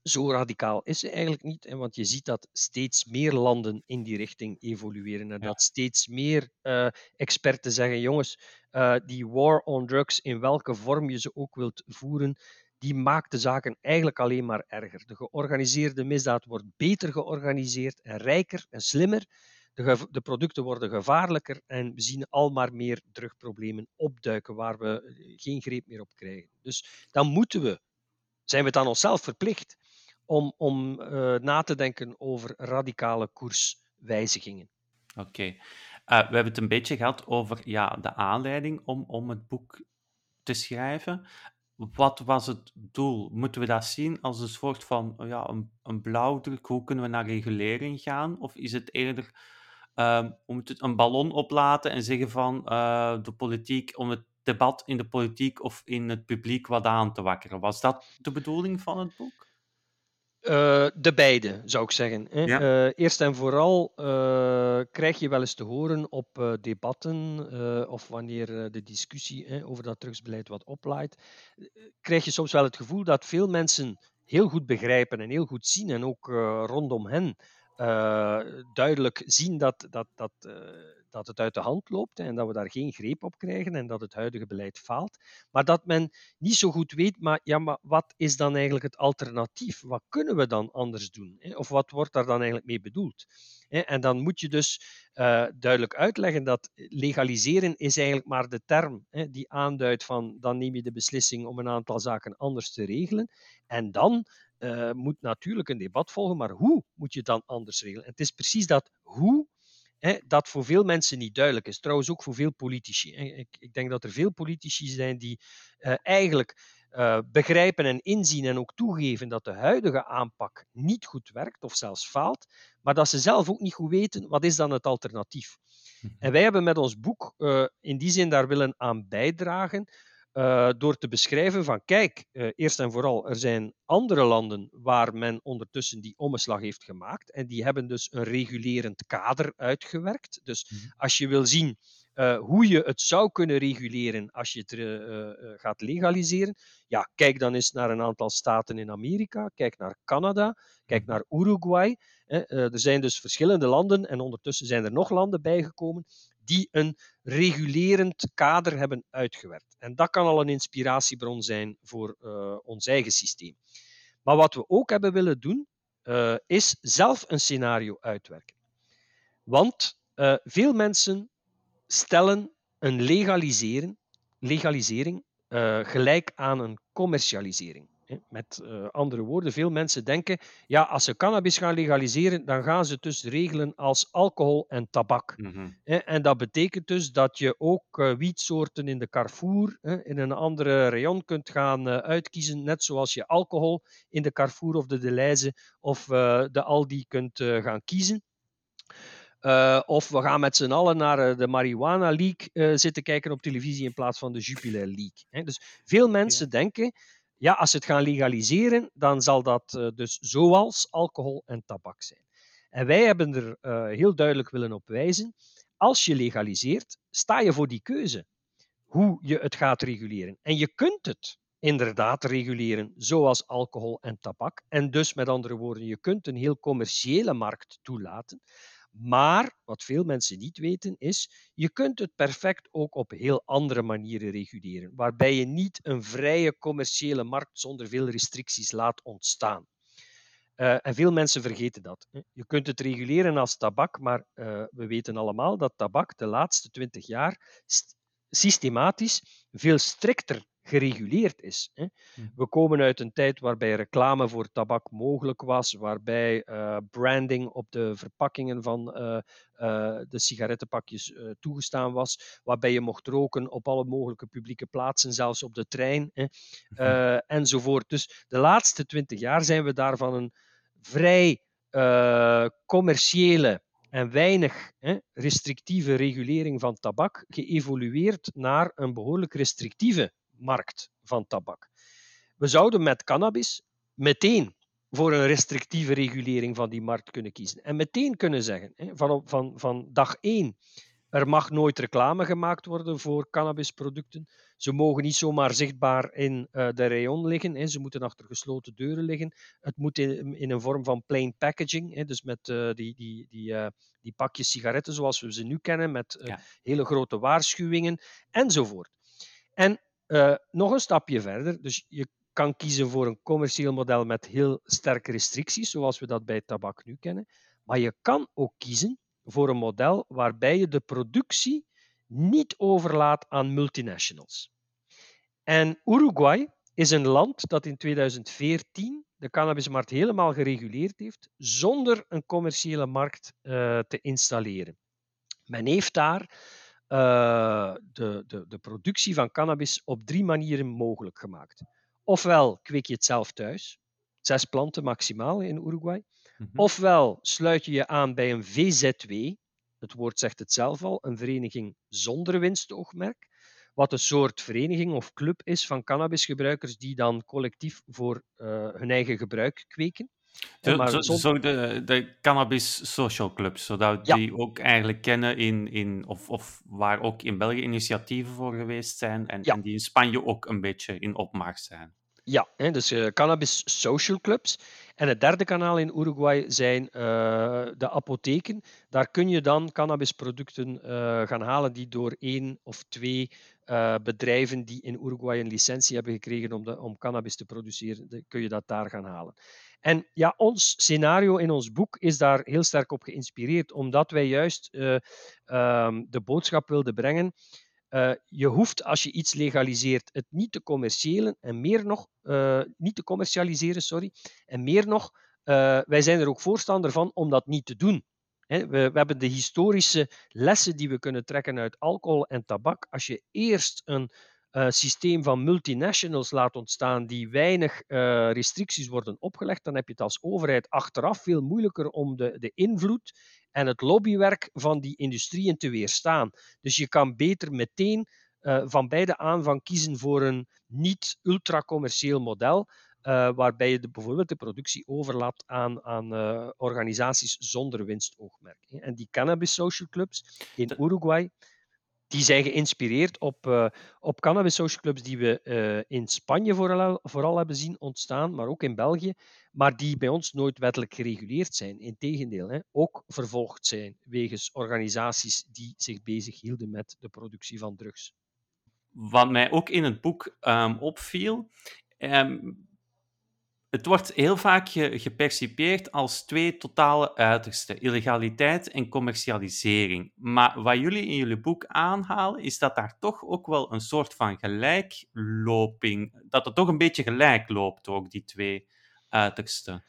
zo radicaal is ze eigenlijk niet, hè, want je ziet dat steeds meer landen in die richting evolueren en ja. dat steeds meer uh, experten zeggen: jongens, uh, die war on drugs, in welke vorm je ze ook wilt voeren, die maakt de zaken eigenlijk alleen maar erger. De georganiseerde misdaad wordt beter georganiseerd en rijker en slimmer. De, de, producten worden gevaarlijker en we zien al maar meer drugproblemen opduiken waar we eh, geen greep meer op krijgen. Dus dan moeten we, zijn we het aan onszelf verplicht om, om uh, na te denken over radicale koerswijzigingen. Oké. Uh, we hebben het een beetje gehad over ja, de aanleiding om, om het boek te schrijven. Wat was het doel? Moeten we dat zien als een soort van ja, een, een blauwdruk? Hoe kunnen we naar regulering gaan? Of is het eerder om het een ballon oplaten en zeggen van uh, de politiek, om het debat in de politiek of in het publiek wat aan te wakkeren? Was dat de bedoeling van het boek? Uh, de beide, zou ik zeggen. Hè. Ja. Uh, eerst en vooral uh, krijg je wel eens te horen op debatten of wanneer de discussie over dat drugsbeleid wat oplaait, krijg je soms wel het gevoel dat veel mensen heel goed begrijpen en heel goed zien en ook rondom hen duidelijk zien dat, dat, dat dat het uit de hand loopt en dat we daar geen greep op krijgen en dat het huidige beleid faalt. Maar dat men niet zo goed weet, maar, ja, maar wat is dan eigenlijk het alternatief? Wat kunnen we dan anders doen? Of wat wordt daar dan eigenlijk mee bedoeld? En dan moet je dus uh, duidelijk uitleggen dat legaliseren is eigenlijk maar de term hè, die aanduidt van dan neem je de beslissing om een aantal zaken anders te regelen. En dan uh, moet natuurlijk een debat volgen, maar hoe moet je dan anders regelen? En het is precies dat hoe hè, dat voor veel mensen niet duidelijk is. Trouwens ook voor veel politici. Ik, ik denk dat er veel politici zijn die uh, eigenlijk uh, begrijpen en inzien en ook toegeven dat de huidige aanpak niet goed werkt of zelfs faalt, maar dat ze zelf ook niet goed weten wat is dan het alternatief. Mhm. En wij hebben met ons boek uh, in die zin daar willen aan bijdragen uh, door te beschrijven van kijk, uh, eerst en vooral, er zijn andere landen waar men ondertussen die omslag heeft gemaakt en die hebben dus een regulerend kader uitgewerkt. Dus mm -hmm. als je wil zien uh, hoe je het zou kunnen reguleren als je het gaat legaliseren, ja, kijk dan eens naar een aantal staten in Amerika, kijk naar Canada, kijk naar Uruguay. er zijn dus verschillende landen en ondertussen zijn er nog landen bijgekomen die een regulerend kader hebben uitgewerkt. En dat kan al een inspiratiebron zijn voor uh, ons eigen systeem. Maar wat we ook hebben willen doen, uh, is zelf een scenario uitwerken. Want uh, veel mensen stellen een legaliseren, legalisering gelijk aan een commercialisering. Met uh, andere woorden, veel mensen denken, ja, als ze cannabis gaan legaliseren, dan gaan ze het dus regelen als alcohol en tabak. Mm En dat betekent dus dat je ook uh, wietsoorten in de Carrefour, in een andere rayon kunt gaan uh, uitkiezen, net zoals je alcohol in de Carrefour of de Deleuze of de Aldi kunt gaan kiezen. Uh, of we gaan met z'n allen naar uh, de Marijuana League uh, zitten kijken op televisie in plaats van de Jupiler League. Hè. Dus veel mensen ja. denken, ja, als ze het gaan legaliseren, dan zal dat dus zoals alcohol en tabak zijn. En wij hebben er heel duidelijk willen op wijzen, als je legaliseert, sta je voor die keuze hoe je het gaat reguleren. En je kunt het inderdaad reguleren, zoals alcohol en tabak. En dus, met andere woorden, je kunt een heel commerciële markt toelaten. Maar wat veel mensen niet weten is, je kunt het perfect ook op heel andere manieren reguleren, waarbij je niet een vrije commerciële markt zonder veel restricties laat ontstaan. Uh, en veel mensen vergeten dat. Je kunt het reguleren als tabak, maar uh, we weten allemaal dat tabak de laatste twintig jaar systematisch veel strikter gereguleerd is. Hè. Hm. We komen uit een tijd waarbij reclame voor tabak mogelijk was, waarbij uh, branding op de verpakkingen van uh, uh, de sigarettenpakjes toegestaan was, waarbij je mocht roken op alle mogelijke publieke plaatsen, zelfs op de trein hè, hm. enzovoort. Dus de laatste twintig jaar zijn we daar van een vrij commerciële en weinig hè, restrictieve regulering van tabak geëvolueerd naar een behoorlijk restrictieve markt van tabak. We zouden met cannabis meteen voor een restrictieve regulering van die markt kunnen kiezen. En meteen kunnen zeggen, van, van, van dag één, er mag nooit reclame gemaakt worden voor cannabisproducten. Ze mogen niet zomaar zichtbaar in uh, de rayon liggen. Ze moeten achter gesloten deuren liggen. Het moet in, in een vorm van plain packaging. Dus met uh, die, die, die, uh, die pakjes sigaretten zoals we ze nu kennen. Met ja. hele grote waarschuwingen enzovoort. En uh, nog een stapje verder. Dus je kan kiezen voor een commercieel model met heel sterke restricties, zoals we dat bij tabak nu kennen. Maar je kan ook kiezen voor een model waarbij je de productie niet overlaat aan multinationals. En Uruguay is een land dat in 2014 de cannabismarkt helemaal gereguleerd heeft, zonder een commerciële markt uh, te installeren. Men heeft daar uh, de, de, de productie van cannabis op drie manieren mogelijk gemaakt. Ofwel kweek je het zelf thuis, zes planten maximaal in Uruguay. Mm -hmm. Ofwel sluit je je aan bij een VZW, het woord zegt het zelf al, een vereniging zonder winstoogmerk, wat een soort vereniging of club is van cannabisgebruikers die dan collectief voor uh, hun eigen gebruik kweken. De, zo, zo de, de cannabis social clubs, zodat ja. die ook eigenlijk kennen in, in of, of waar ook in België initiatieven voor geweest zijn en, ja. en die in Spanje ook een beetje in opmaak zijn. Ja, hè, dus uh, cannabis social clubs. En het derde kanaal in Uruguay zijn uh, de apotheken. Daar kun je dan cannabisproducten uh, gaan halen die door één of twee bedrijven die in Uruguay een licentie hebben gekregen om, de, om cannabis te produceren, kun je dat daar gaan halen. En ja, ons scenario in ons boek is daar heel sterk op geïnspireerd, omdat wij juist uh, um, de boodschap wilden brengen. Uh, je hoeft als je iets legaliseert het niet te commerciëren en meer nog niet te commercialiseren, sorry. En meer nog, wij zijn er ook voorstander van om dat niet te doen. We, we, hebben de historische lessen die we kunnen trekken uit alcohol en tabak. Als je eerst een uh, systeem van multinationals laat ontstaan die weinig uh, restricties worden opgelegd, dan heb je het als overheid achteraf veel moeilijker om de, de invloed en het lobbywerk van die industrieën te weerstaan. Dus je kan beter meteen uh, van beide aanvang kiezen voor een niet ultra-commercieel model, uh, waarbij je de, bijvoorbeeld de productie overlaat aan, aan uh, organisaties zonder winstoogmerk. En die cannabis social clubs in Uruguay, die zijn geïnspireerd op, uh, op cannabis social clubs die we in Spanje vooral, vooral hebben zien ontstaan, maar ook in België, maar die bij ons nooit wettelijk gereguleerd zijn. Integendeel, hè, ook vervolgd zijn wegens organisaties die zich bezighielden met de productie van drugs. Wat mij ook in het boek um, opviel, um, het wordt heel vaak ge gepercipieerd als twee totale uitersten: illegaliteit en commercialisering. Maar wat jullie in jullie boek aanhalen, is dat daar toch ook wel een soort van gelijkloping, dat het toch een beetje gelijk loopt, ook die twee uitersten.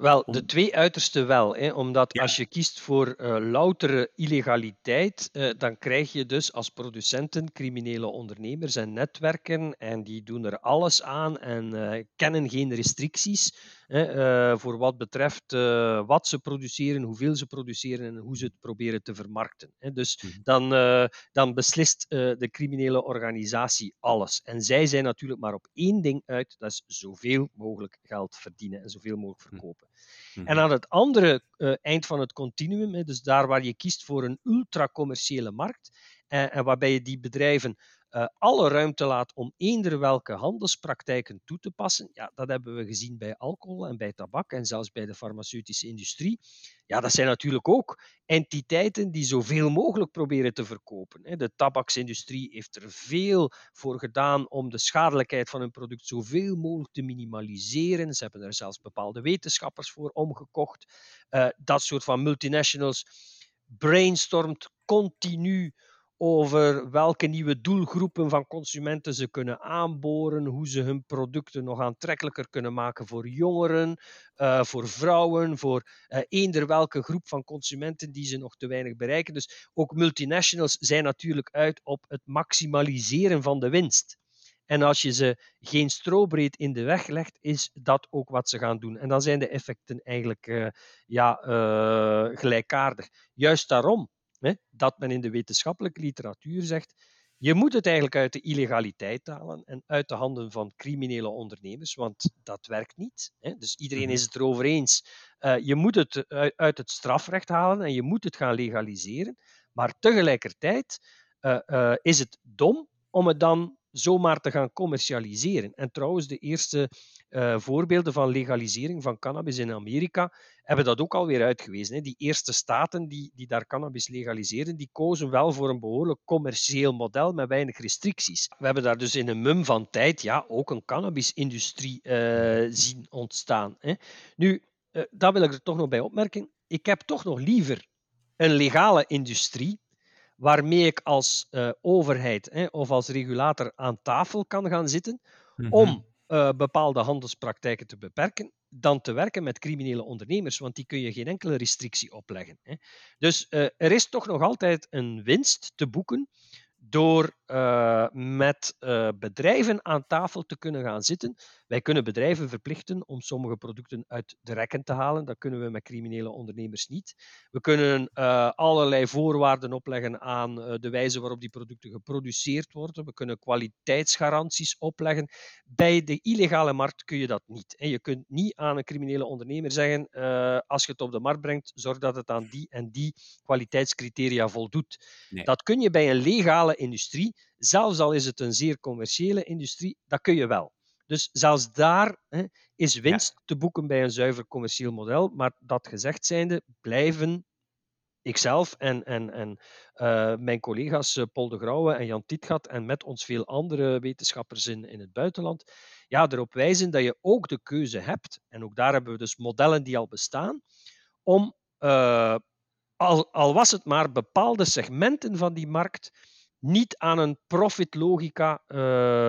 Wel, de twee uitersten wel. Hè, omdat als je kiest voor uh, loutere illegaliteit, uh, dan krijg je dus als producenten criminele ondernemers en netwerken en die doen er alles aan en uh, kennen geen restricties hè, voor wat betreft wat ze produceren, hoeveel ze produceren en hoe ze het proberen te vermarkten. Hè. Dus mhm. dan, dan beslist de criminele organisatie alles. En zij zijn natuurlijk maar op één ding uit, dat is zoveel mogelijk geld verdienen en zoveel mogelijk mhm. verkopen. En mhm. aan het andere eind van het continuum, dus daar waar je kiest voor een ultra-commerciële markt, en waarbij je die bedrijven uh, alle ruimte laat om eender welke handelspraktijken toe te passen. Ja, dat hebben we gezien bij alcohol en bij tabak en zelfs bij de farmaceutische industrie. Ja, dat zijn natuurlijk ook entiteiten die zoveel mogelijk proberen te verkopen. De tabaksindustrie heeft er veel voor gedaan om de schadelijkheid van hun product zoveel mogelijk te minimaliseren. Ze hebben er zelfs bepaalde wetenschappers voor omgekocht. Uh, dat soort van multinationals brainstormt continu over welke nieuwe doelgroepen van consumenten ze kunnen aanboren, hoe ze hun producten nog aantrekkelijker kunnen maken voor jongeren, uh, voor vrouwen, voor uh, eender welke groep van consumenten die ze nog te weinig bereiken. Dus ook multinationals zijn natuurlijk uit op het maximaliseren van de winst. En als je ze geen strobreed in de weg legt, is dat ook wat ze gaan doen. En dan zijn de effecten eigenlijk uh, ja, gelijkaardig. Juist daarom hè, dat men in de wetenschappelijke literatuur zegt, je moet het eigenlijk uit de illegaliteit halen en uit de handen van criminele ondernemers, want dat werkt niet. Hè. Dus iedereen mhm. is het erover eens. Uh, je moet het uit, het strafrecht halen en je moet het gaan legaliseren. Maar tegelijkertijd uh, uh, is het dom om het dan zomaar te gaan commercialiseren. En trouwens, de eerste uh, voorbeelden van legalisering van cannabis in Amerika hebben dat ook alweer uitgewezen. Hè. Die eerste staten die, die daar cannabis legaliseren, die kozen wel voor een behoorlijk commercieel model met weinig restricties. We hebben daar dus in een mum van tijd ja, ook een cannabisindustrie uh, zien ontstaan. Hè. Nu, uh, dat wil ik er toch nog bij opmerken. Ik heb toch nog liever een legale industrie waarmee ik als uh, overheid hè, of als regulator aan tafel kan gaan zitten mm-hmm. om uh, bepaalde handelspraktijken te beperken, dan te werken met criminele ondernemers, want die kun je geen enkele restrictie opleggen. Hè. Dus uh, er is toch nog altijd een winst te boeken door uh, met uh, bedrijven aan tafel te kunnen gaan zitten. Wij kunnen bedrijven verplichten om sommige producten uit de rekken te halen. Dat kunnen we met criminele ondernemers niet. We kunnen uh, allerlei voorwaarden opleggen aan de wijze waarop die producten geproduceerd worden. We kunnen kwaliteitsgaranties opleggen. Bij de illegale markt kun je dat niet. En je kunt niet aan een criminele ondernemer zeggen: als je het op de markt brengt, zorg dat het aan die en die kwaliteitscriteria voldoet. Nee. Dat kun je bij een legale industrie, zelfs al is het een zeer commerciële industrie, dat kun je wel. Dus zelfs daar hè, is winst ja. te boeken bij een zuiver commercieel model. Maar dat gezegd zijnde, blijven ikzelf en, en, en uh, mijn collega's uh, Paul de Grauwe en Jan Tietgat en met ons veel andere wetenschappers in, in het buitenland, ja, erop wijzen dat je ook de keuze hebt, en ook daar hebben we dus modellen die al bestaan, om, uh, al, al was het maar bepaalde segmenten van die markt, niet aan een profitlogica uh,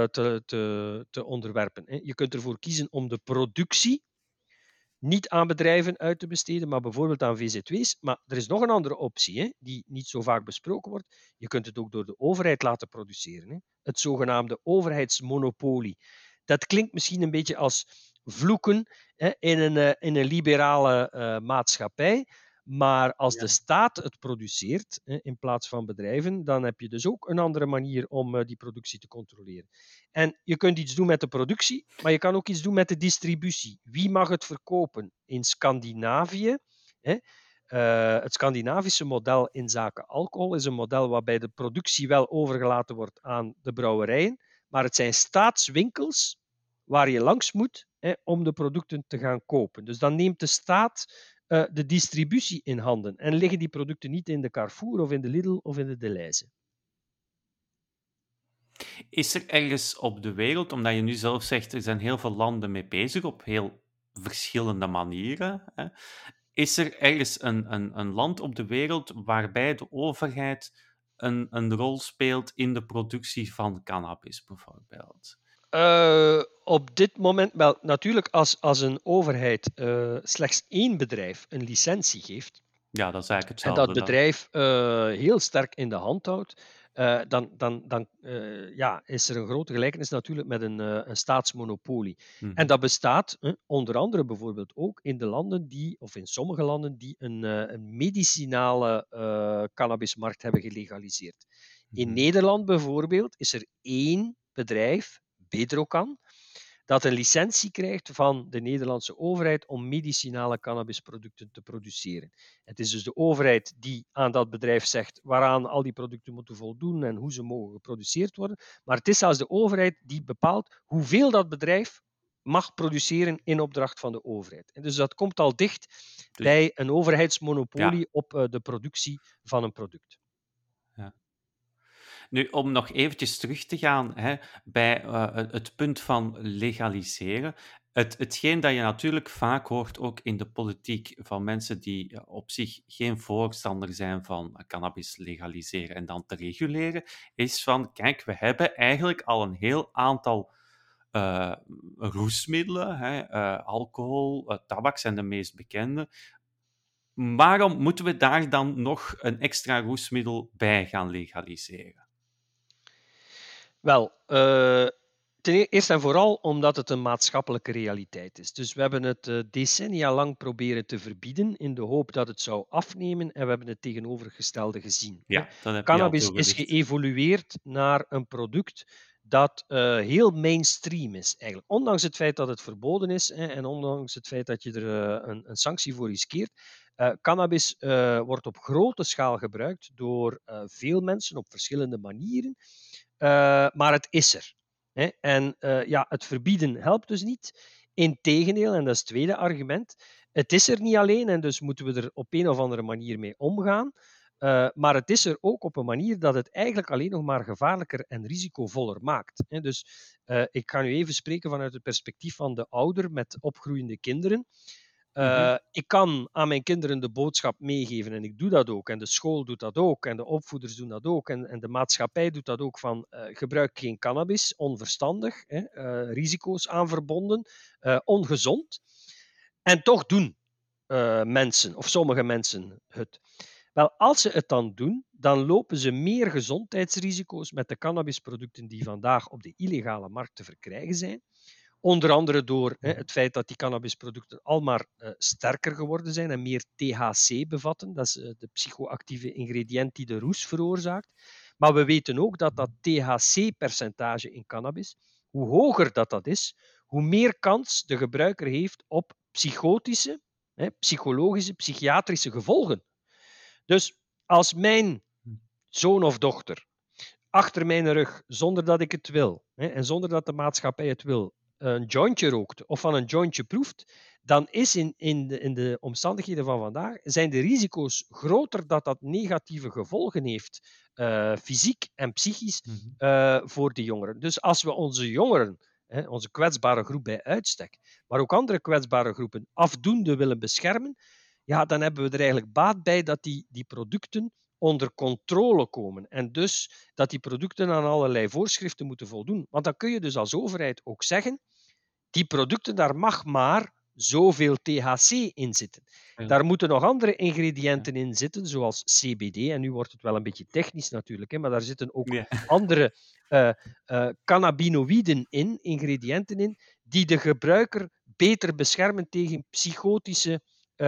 te, te, te onderwerpen. Je kunt ervoor kiezen om de productie niet aan bedrijven uit te besteden, maar bijvoorbeeld aan VZW's. Maar er is nog een andere optie, hè, die niet zo vaak besproken wordt. Je kunt het ook door de overheid laten produceren. Hè. Het zogenaamde overheidsmonopolie. Dat klinkt misschien een beetje als vloeken hè, in, een, uh, in een liberale uh, maatschappij. Maar als de staat het produceert in plaats van bedrijven, dan heb je dus ook een andere manier om eh, die productie te controleren. En je kunt iets doen met de productie, maar je kan ook iets doen met de distributie. Wie mag het verkopen? In Scandinavië. Hè, uh, het Scandinavische model in zaken alcohol is een model waarbij de productie wel overgelaten wordt aan de brouwerijen, maar het zijn staatswinkels waar je langs moet hè, om de producten te gaan kopen. Dus dan neemt de staat uh, de distributie in handen en liggen die producten niet in de Carrefour of in de Lidl of in de Deleuze. Is er ergens op de wereld, omdat je nu zelf zegt, er zijn heel veel landen mee bezig op heel verschillende manieren, hè, is er ergens een, een, een land op de wereld waarbij de overheid een, een rol speelt in de productie van cannabis, bijvoorbeeld? Uh, op dit moment, wel, natuurlijk als, als een overheid uh, slechts één bedrijf een licentie geeft, ja, dat is eigenlijk hetzelfde. En dat bedrijf uh, heel sterk in de hand houdt, dan, dan, dan ja, is er een grote gelijkenis natuurlijk met een, een staatsmonopolie. Mm. En dat bestaat onder andere bijvoorbeeld ook in de landen die, of in sommige landen die een, een medicinale cannabismarkt hebben gelegaliseerd. In mm. Nederland bijvoorbeeld is er één bedrijf, Bedrocan, dat een licentie krijgt van de Nederlandse overheid om medicinale cannabisproducten te produceren. Het is dus de overheid die aan dat bedrijf zegt waaraan al die producten moeten voldoen en hoe ze mogen geproduceerd worden. Maar het is zelfs de overheid die bepaalt hoeveel dat bedrijf mag produceren in opdracht van de overheid. En dus dat komt al dicht dus... bij een overheidsmonopolie ja. op uh, de productie van een product. Nu, om nog eventjes terug te gaan hè, bij uh, het punt van legaliseren. Het, hetgeen dat je natuurlijk vaak hoort, ook in de politiek, van mensen die op zich geen voorstander zijn van cannabis legaliseren en dan te reguleren, is van, kijk, we hebben eigenlijk al een heel aantal uh, roesmiddelen, hè, alcohol, tabak zijn de meest bekende. Waarom moeten we daar dan nog een extra roesmiddel bij gaan legaliseren? Wel, uh, ten e-, eerste en vooral omdat het een maatschappelijke realiteit is. Dus we hebben het uh, decennia lang proberen te verbieden in de hoop dat het zou afnemen en we hebben het tegenovergestelde gezien. Ja, Cannabis is geëvolueerd naar een product dat uh, heel mainstream is, eigenlijk. Ondanks het feit dat het verboden is hè, en ondanks het feit dat je er uh, een, een, sanctie voor riskeert. Uh, cannabis wordt op grote schaal gebruikt door veel mensen op verschillende manieren. Uh, maar het is er. Hè? En uh, ja, het verbieden helpt dus niet. Integendeel, en dat is het tweede argument, het is er niet alleen en dus moeten we er op een of andere manier mee omgaan. Uh, maar het is er ook op een manier dat het eigenlijk alleen nog maar gevaarlijker en risicovoller maakt. Dus ik ga nu even spreken vanuit het perspectief van de ouder met opgroeiende kinderen. Uh, Ik kan aan mijn kinderen de boodschap meegeven en ik doe dat ook. En de school doet dat ook. En de opvoeders doen dat ook. En, en de maatschappij doet dat ook van uh, gebruik geen cannabis, onverstandig, hè, uh, risico's aan verbonden, ongezond. En toch doen mensen, of sommige mensen, het. Wel, als ze het dan doen, dan lopen ze meer gezondheidsrisico's met de cannabisproducten die vandaag op de illegale markt te verkrijgen zijn. Onder andere door hè, het feit dat die cannabisproducten al maar uh, sterker geworden zijn en meer THC bevatten. Dat is uh, de psychoactieve ingrediënt die de roes veroorzaakt. Maar we weten ook dat dat THC-percentage in cannabis, hoe hoger dat, dat is, hoe meer kans de gebruiker heeft op psychotische, hè, psychologische, psychiatrische gevolgen. Dus als mijn zoon of dochter achter mijn rug, zonder dat ik het wil, hè, en zonder dat de maatschappij het wil, een jointje rookt of van een jointje proeft, dan is in, in, de, in de omstandigheden van vandaag, zijn de risico's groter dat dat negatieve gevolgen heeft, uh, fysiek en psychisch, uh, voor de jongeren. Dus als we onze jongeren, hè, onze kwetsbare groep bij uitstek, maar ook andere kwetsbare groepen, afdoende willen beschermen, ja, dan hebben we er eigenlijk baat bij dat die, die producten onder controle komen. En dus dat die producten aan allerlei voorschriften moeten voldoen. Want dan kun je dus als overheid ook zeggen, die producten, daar mag maar zoveel THC in zitten. Daar moeten nog andere ingrediënten in zitten, zoals CBD. En nu wordt het wel een beetje technisch natuurlijk, hè, maar daar zitten ook [laughs] andere uh, uh, cannabinoïden in, ingrediënten in, die de gebruiker beter beschermen tegen psychotische uh,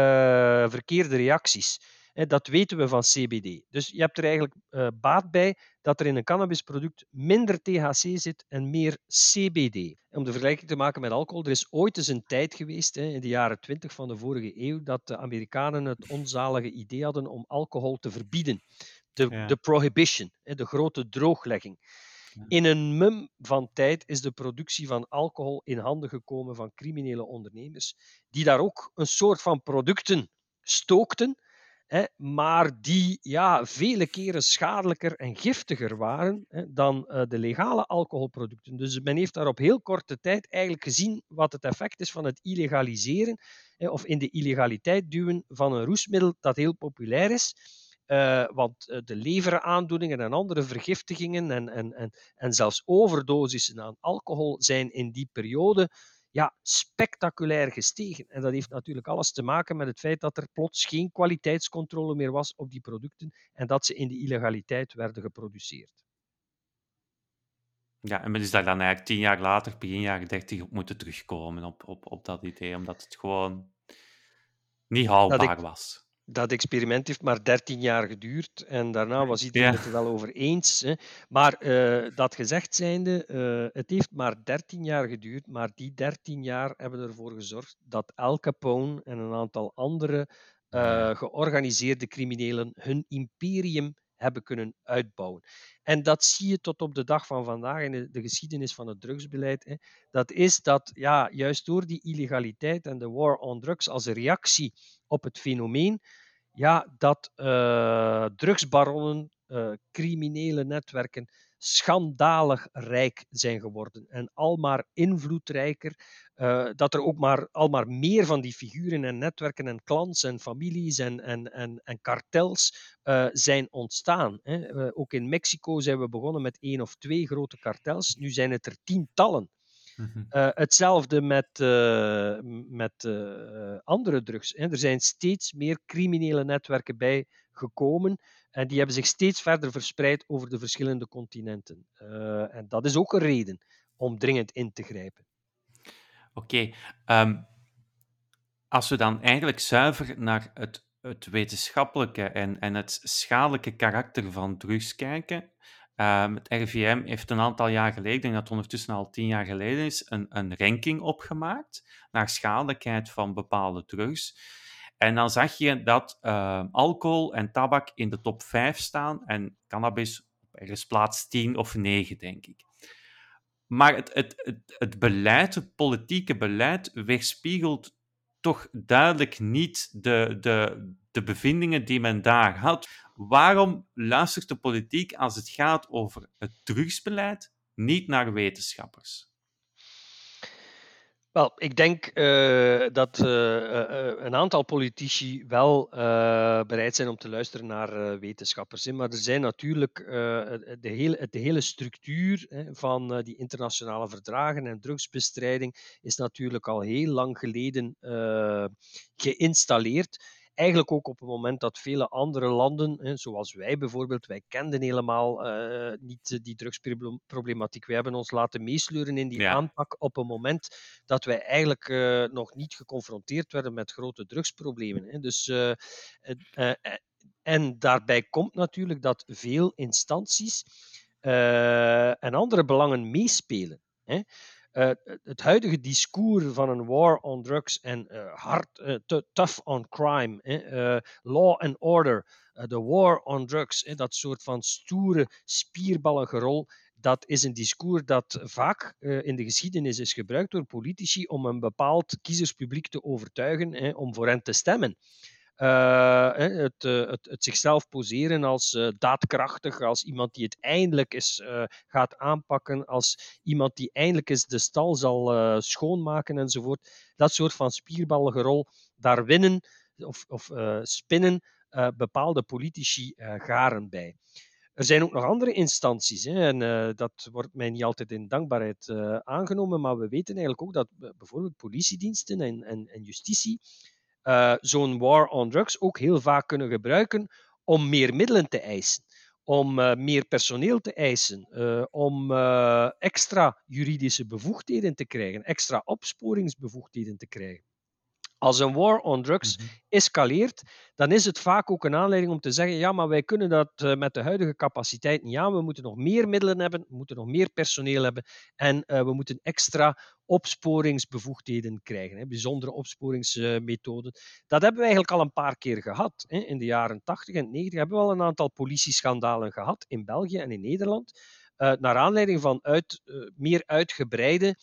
verkeerde reacties. Dat weten we van CBD. Dus je hebt er eigenlijk uh, baat bij dat er in een cannabisproduct minder THC zit en meer CBD. Om de vergelijking te maken met alcohol, er is ooit eens een tijd geweest, hè, in de jaren 20 van de vorige eeuw, dat de Amerikanen het onzalige idee hadden om alcohol te verbieden. De, ja. de prohibition, hè, de grote drooglegging. In een mum van tijd is de productie van alcohol in handen gekomen van criminele ondernemers, die daar ook een soort van producten stookten hè, maar die ja, vele keren schadelijker en giftiger waren hè, dan uh, de legale alcoholproducten. Dus men heeft daar op heel korte tijd eigenlijk gezien wat het effect is van het illegaliseren hè, of in de illegaliteit duwen van een roesmiddel dat heel populair is. Uh, want uh, de leveraandoeningen en andere vergiftigingen en, en, en, en zelfs overdosissen aan alcohol zijn in die periode ja, spectaculair gestegen. En dat heeft natuurlijk alles te maken met het feit dat er plots geen kwaliteitscontrole meer was op die producten en dat ze in de illegaliteit werden geproduceerd. Ja, en men is daar dan eigenlijk tien jaar later, begin jaren dertig, op moeten terugkomen op, op, op dat idee, omdat het gewoon niet haalbaar was dat experiment heeft maar 13 jaar geduurd en daarna was iedereen ja. het er wel over eens. Hè. Maar uh, dat gezegd zijnde, uh, het heeft maar 13 jaar geduurd, maar die 13 jaar hebben ervoor gezorgd dat Al Capone en een aantal andere uh, georganiseerde criminelen hun imperium hebben kunnen uitbouwen. En dat zie je tot op de dag van vandaag in de, de geschiedenis van het drugsbeleid. Hè. Dat is dat ja, juist door die illegaliteit en de war on drugs als reactie op het fenomeen, ja, dat uh, drugsbaronnen, uh, criminele netwerken schandalig rijk zijn geworden en al maar invloedrijker. Uh, dat er ook maar al maar meer van die figuren en netwerken en clans en families en, en, en, en kartels uh, zijn ontstaan. Hè. Uh, ook in Mexico zijn we begonnen met één of twee grote kartels. Nu zijn het er tientallen. Uh, hetzelfde met, uh, met uh, andere drugs. Hè. Er zijn steeds meer criminele netwerken bij gekomen en die hebben zich steeds verder verspreid over de verschillende continenten. en dat is ook een reden om dringend in te grijpen. Oké, ehm, als we dan eigenlijk zuiver naar het, het wetenschappelijke en, en het schadelijke karakter van drugs kijken, Um, het RIVM heeft een aantal jaar geleden, ik denk dat het ondertussen al tien jaar geleden is, een, een ranking opgemaakt naar schadelijkheid van bepaalde drugs. En dan zag je dat uh, alcohol en tabak in de top 5 staan en cannabis op ergens plaats 10 of 9, denk ik. Maar het, het, het, het beleid, het politieke beleid, weerspiegelt toch duidelijk niet de, de, de bevindingen die men daar had. Waarom luistert de politiek als het gaat over het drugsbeleid niet naar wetenschappers? Wel, ik denk uh, dat uh, uh, een aantal politici wel bereid zijn om te luisteren naar wetenschappers. Maar er zijn natuurlijk de, hele, de hele structuur van die internationale verdragen en drugsbestrijding is natuurlijk al heel lang geleden geïnstalleerd eigenlijk ook op het moment dat vele andere landen, zoals wij bijvoorbeeld, wij kenden helemaal uh, niet die drugsproblematiek. Wij hebben ons laten meesleuren in die ja. aanpak op een moment dat wij eigenlijk uh, nog niet geconfronteerd werden met grote drugsproblemen. Hè. Dus, uh, en daarbij komt natuurlijk dat veel instanties en andere belangen meespelen. Hè. Uh, het huidige discours van een war on drugs en uh, hard, tough on crime, law and order, de war on drugs, dat soort van stoere, spierballige rol, dat is een discours dat vaak in de geschiedenis is gebruikt door politici om een bepaald kiezerspubliek te overtuigen om voor hen te stemmen. Uh, het, het, het, zichzelf poseren als uh, daadkrachtig, als iemand die het eindelijk uh, gaat aanpakken, als iemand die eindelijk eens de stal zal schoonmaken enzovoort. Dat soort van spierballige rol, daar winnen of, of spinnen bepaalde politici garen bij. Er zijn ook nog andere instanties, hè, en dat wordt mij niet altijd in dankbaarheid aangenomen, maar we weten eigenlijk ook dat bijvoorbeeld politiediensten en, en, en justitie uh, zo'n war on drugs ook heel vaak kunnen gebruiken om meer middelen te eisen, om uh, meer personeel te eisen, uh, om extra juridische bevoegdheden te krijgen, extra opsporingsbevoegdheden te krijgen. Als een war on drugs -hmm. escaleert, dan is het vaak ook een aanleiding om te zeggen: ja, maar wij kunnen dat uh, met de huidige capaciteit niet aan. We moeten nog meer middelen hebben, we moeten nog meer personeel hebben en uh, we moeten extra opsporingsbevoegdheden krijgen, hè, bijzondere opsporingsmethoden. Dat hebben we eigenlijk al een paar keer gehad. Hè. In de jaren 80 en 90 hebben we al een aantal politieschandalen gehad in België en in Nederland. Uh, naar aanleiding van uit, meer uitgebreide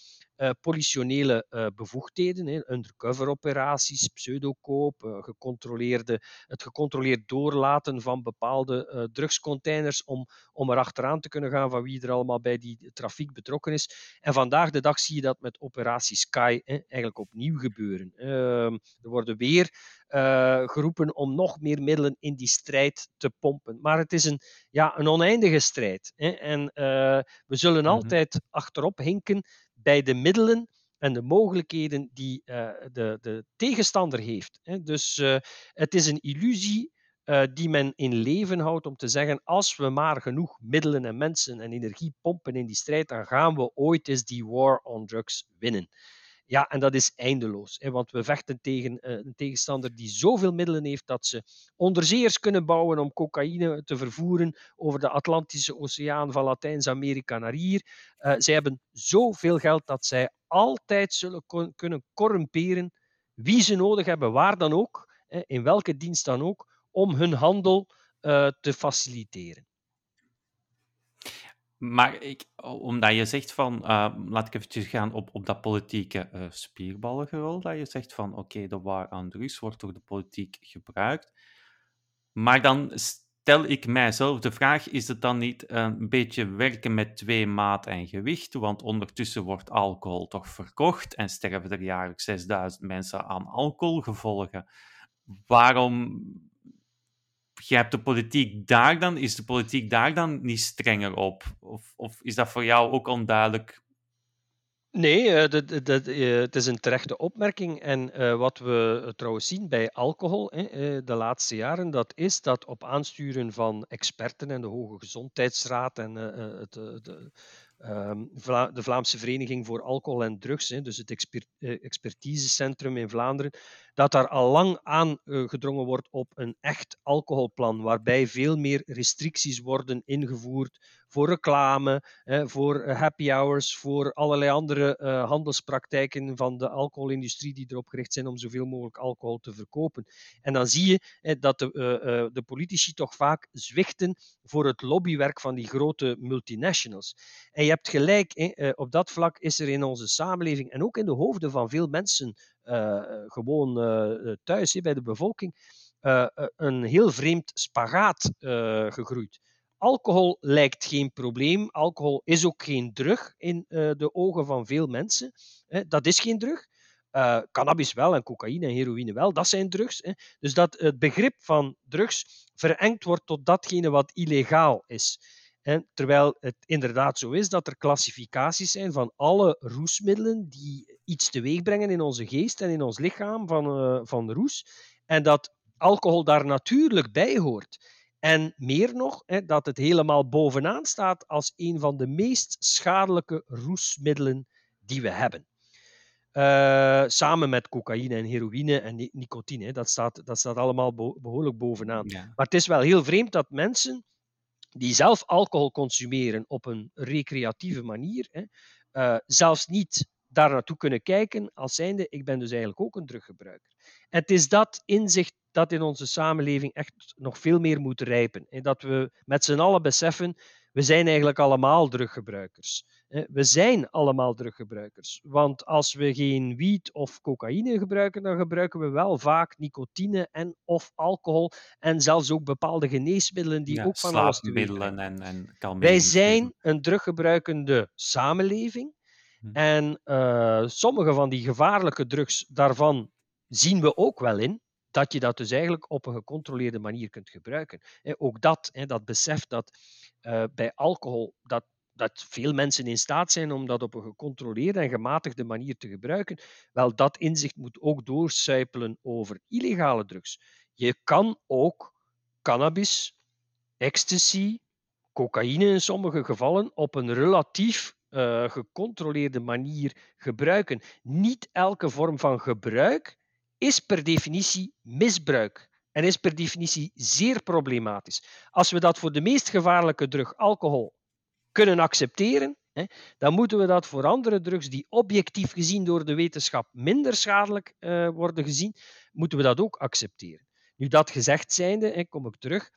politionele uh, bevoegdheden, hè, undercover-operaties, pseudokoop, uh, gecontroleerde, het gecontroleerd doorlaten van bepaalde drugscontainers om, om er achteraan te kunnen gaan van wie er allemaal bij die trafiek betrokken is. En vandaag de dag zie je dat met operatie Sky hè, eigenlijk opnieuw gebeuren. Ehm, er worden weer geroepen om nog meer middelen in die strijd te pompen. Maar het is een, ja, een oneindige strijd. Hè. En we zullen mhm. altijd achterop hinken bij de middelen en de mogelijkheden die uh, de, de, tegenstander heeft. Dus uh, het is een illusie uh, die men in leven houdt om te zeggen: als we maar genoeg middelen en mensen en energie pompen in die strijd, dan gaan we ooit eens die war on drugs winnen. Ja, en dat is eindeloos. Hè, want we vechten tegen uh, een tegenstander die zoveel middelen heeft dat ze onderzeers kunnen bouwen om cocaïne te vervoeren over de Atlantische Oceaan van Latijns-Amerika naar hier. Uh, zij hebben zoveel geld dat zij altijd zullen kunnen corrumperen wie ze nodig hebben, waar dan ook, hè, in welke dienst dan ook, om hun handel uh, te faciliteren. Maar ik, omdat je zegt van, uh, laat ik even gaan op, op dat politieke uh, spierballengerol, dat je zegt van, oké, de waar aan drugs wordt door de politiek gebruikt. Maar dan stel ik mijzelf de vraag, is het dan niet een beetje werken met twee maat en gewicht? Want ondertussen wordt alcohol toch verkocht en sterven er jaarlijks 6000 mensen aan alcoholgevolgen. Waarom hebt de politiek daar dan, is de politiek daar dan niet strenger op? Of, of is dat voor jou ook onduidelijk? Nee, dat, dat, uh, het is een terechte opmerking. En uh, wat we trouwens zien bij alcohol de laatste jaren, dat is dat op aansturen van experten en de Hoge Gezondheidsraad en het, de, de Vlaamse Vereniging voor Alcohol en Drugs, dus het eh, expertisecentrum in Vlaanderen, dat daar al lang aan eh, gedrongen wordt op een echt alcoholplan, waarbij veel meer restricties worden ingevoerd voor reclame, voor eh, happy hours, voor allerlei andere handelspraktijken van de alcoholindustrie die erop gericht zijn om zoveel mogelijk alcohol te verkopen. En dan zie je dat de, de politici toch vaak zwichten voor het lobbywerk van die grote multinationals. En je hebt gelijk, eh, op dat vlak is er in onze samenleving en ook in de hoofden van veel mensen gewoon thuis, bij de bevolking, een heel vreemd spagaat gegroeid. Alcohol lijkt geen probleem. Alcohol is ook geen drug in de ogen van veel mensen. dat is geen drug. Uh, cannabis wel en cocaïne en heroïne wel, dat zijn drugs. Hè. Dus dat het begrip van drugs verengd wordt tot datgene wat illegaal is. En terwijl het inderdaad zo is dat er klassificaties zijn van alle roesmiddelen die iets teweeg brengen in onze geest en in ons lichaam van, uh, van roes. En dat alcohol daar natuurlijk bij hoort. En meer nog, hè, dat het helemaal bovenaan staat als een van de meest schadelijke roesmiddelen die we hebben. Uh, samen met cocaïne en heroïne en nicotine. Dat staat, dat staat allemaal behoorlijk bovenaan. Maar het is wel heel vreemd dat mensen die zelf alcohol consumeren op een recreatieve manier, hè, uh, zelfs niet daar naartoe kunnen kijken als zijnde, ik ben dus eigenlijk ook een druggebruiker. Het is dat inzicht dat in onze samenleving echt nog veel meer moet rijpen. En dat we met z'n allen beseffen, we zijn eigenlijk allemaal druggebruikers. We zijn allemaal druggebruikers. Want als we geen wiet of cocaïne gebruiken, dan gebruiken we wel vaak nicotine en of alcohol en zelfs ook bepaalde geneesmiddelen die ook van alles en, en Wij zijn een druggebruikende samenleving. Hm. En uh, sommige van die gevaarlijke drugs, daarvan zien we ook wel in dat je dat dus eigenlijk op een gecontroleerde manier kunt gebruiken. ook dat, dat besef dat uh, bij alcohol dat, dat veel mensen in staat zijn om dat op een gecontroleerde en gematigde manier te gebruiken, wel dat inzicht moet ook doorcijpelen over illegale drugs. Je kan ook cannabis, ecstasy, cocaïne in sommige gevallen op een relatief uh, gecontroleerde manier gebruiken. Niet elke vorm van gebruik is per definitie misbruik en is per definitie zeer problematisch. Als we dat voor de meest gevaarlijke drug, alcohol, kunnen accepteren, hè, dan moeten we dat voor andere drugs die objectief gezien door de wetenschap minder schadelijk uh, worden gezien, moeten we dat ook accepteren. Nu dat gezegd zijnde, hè, kom ik terug,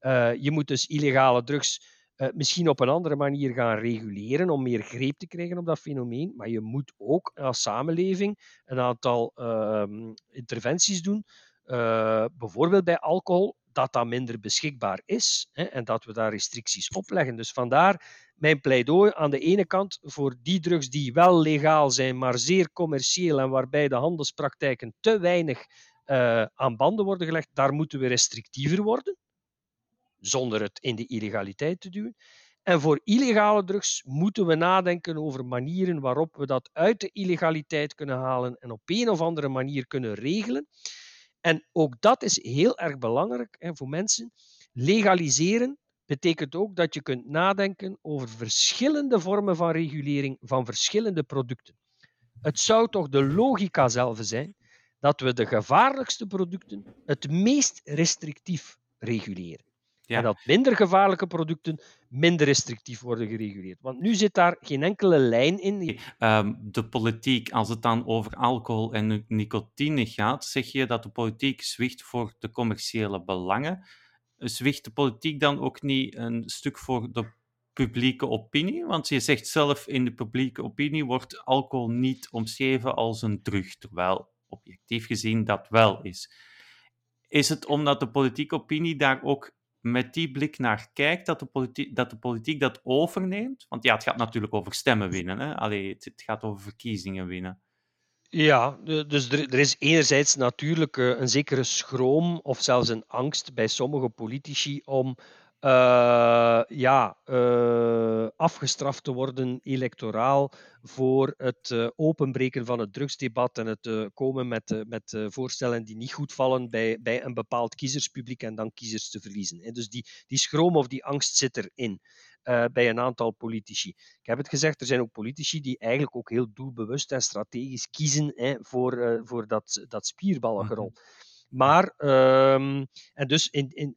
uh, je moet dus illegale drugs uh, misschien op een andere manier gaan reguleren om meer greep te krijgen op dat fenomeen. Maar je moet ook als samenleving een aantal uh, interventies doen. Uh, bijvoorbeeld bij alcohol, dat dat minder beschikbaar is hè, en dat we daar restricties opleggen. Dus vandaar mijn pleidooi aan de ene kant voor die drugs die wel legaal zijn, maar zeer commercieel en waarbij de handelspraktijken te weinig uh, aan banden worden gelegd, daar moeten we restrictiever worden, zonder het in de illegaliteit te duwen. En voor illegale drugs moeten we nadenken over manieren waarop we dat uit de illegaliteit kunnen halen en op een of andere manier kunnen regelen. En ook dat is heel erg belangrijk hè, voor mensen. Legaliseren betekent ook dat je kunt nadenken over verschillende vormen van regulering van verschillende producten. Het zou toch de logica zelf zijn dat we de gevaarlijkste producten het meest restrictief reguleren. Ja. En dat minder gevaarlijke producten minder restrictief worden gereguleerd. Want nu zit daar geen enkele lijn in. Um, de politiek, als het dan over alcohol en nicotine gaat, zeg je dat de politiek zwicht voor de commerciële belangen. Zwicht de politiek dan ook niet een stuk voor de publieke opinie? Want je zegt zelf in de publieke opinie wordt alcohol niet omschreven als een drug, terwijl objectief gezien dat wel is. Is het omdat de politieke opinie daar ook met die blik naar kijkt, dat de politiek dat, de politiek dat overneemt? Want ja, het gaat natuurlijk over stemmen winnen. Hè? Allee, het, gaat over verkiezingen winnen. Ja, dus er, er is enerzijds natuurlijk eh, een zekere schroom of zelfs een angst bij sommige politici om uh, ja, uh, afgestraft te worden electoraal voor het uh, openbreken van het drugsdebat en het komen met, met voorstellen die niet goed vallen bij, bij een bepaald kiezerspubliek en dan kiezers te verliezen. Hè. Dus die, die schroom of die angst zit erin. bij een aantal politici. Ik heb het gezegd, er zijn ook politici die eigenlijk ook heel doelbewust en strategisch kiezen hè, voor, voor dat, dat spierballengerol. Mhm. Maar, um, en dus in, in,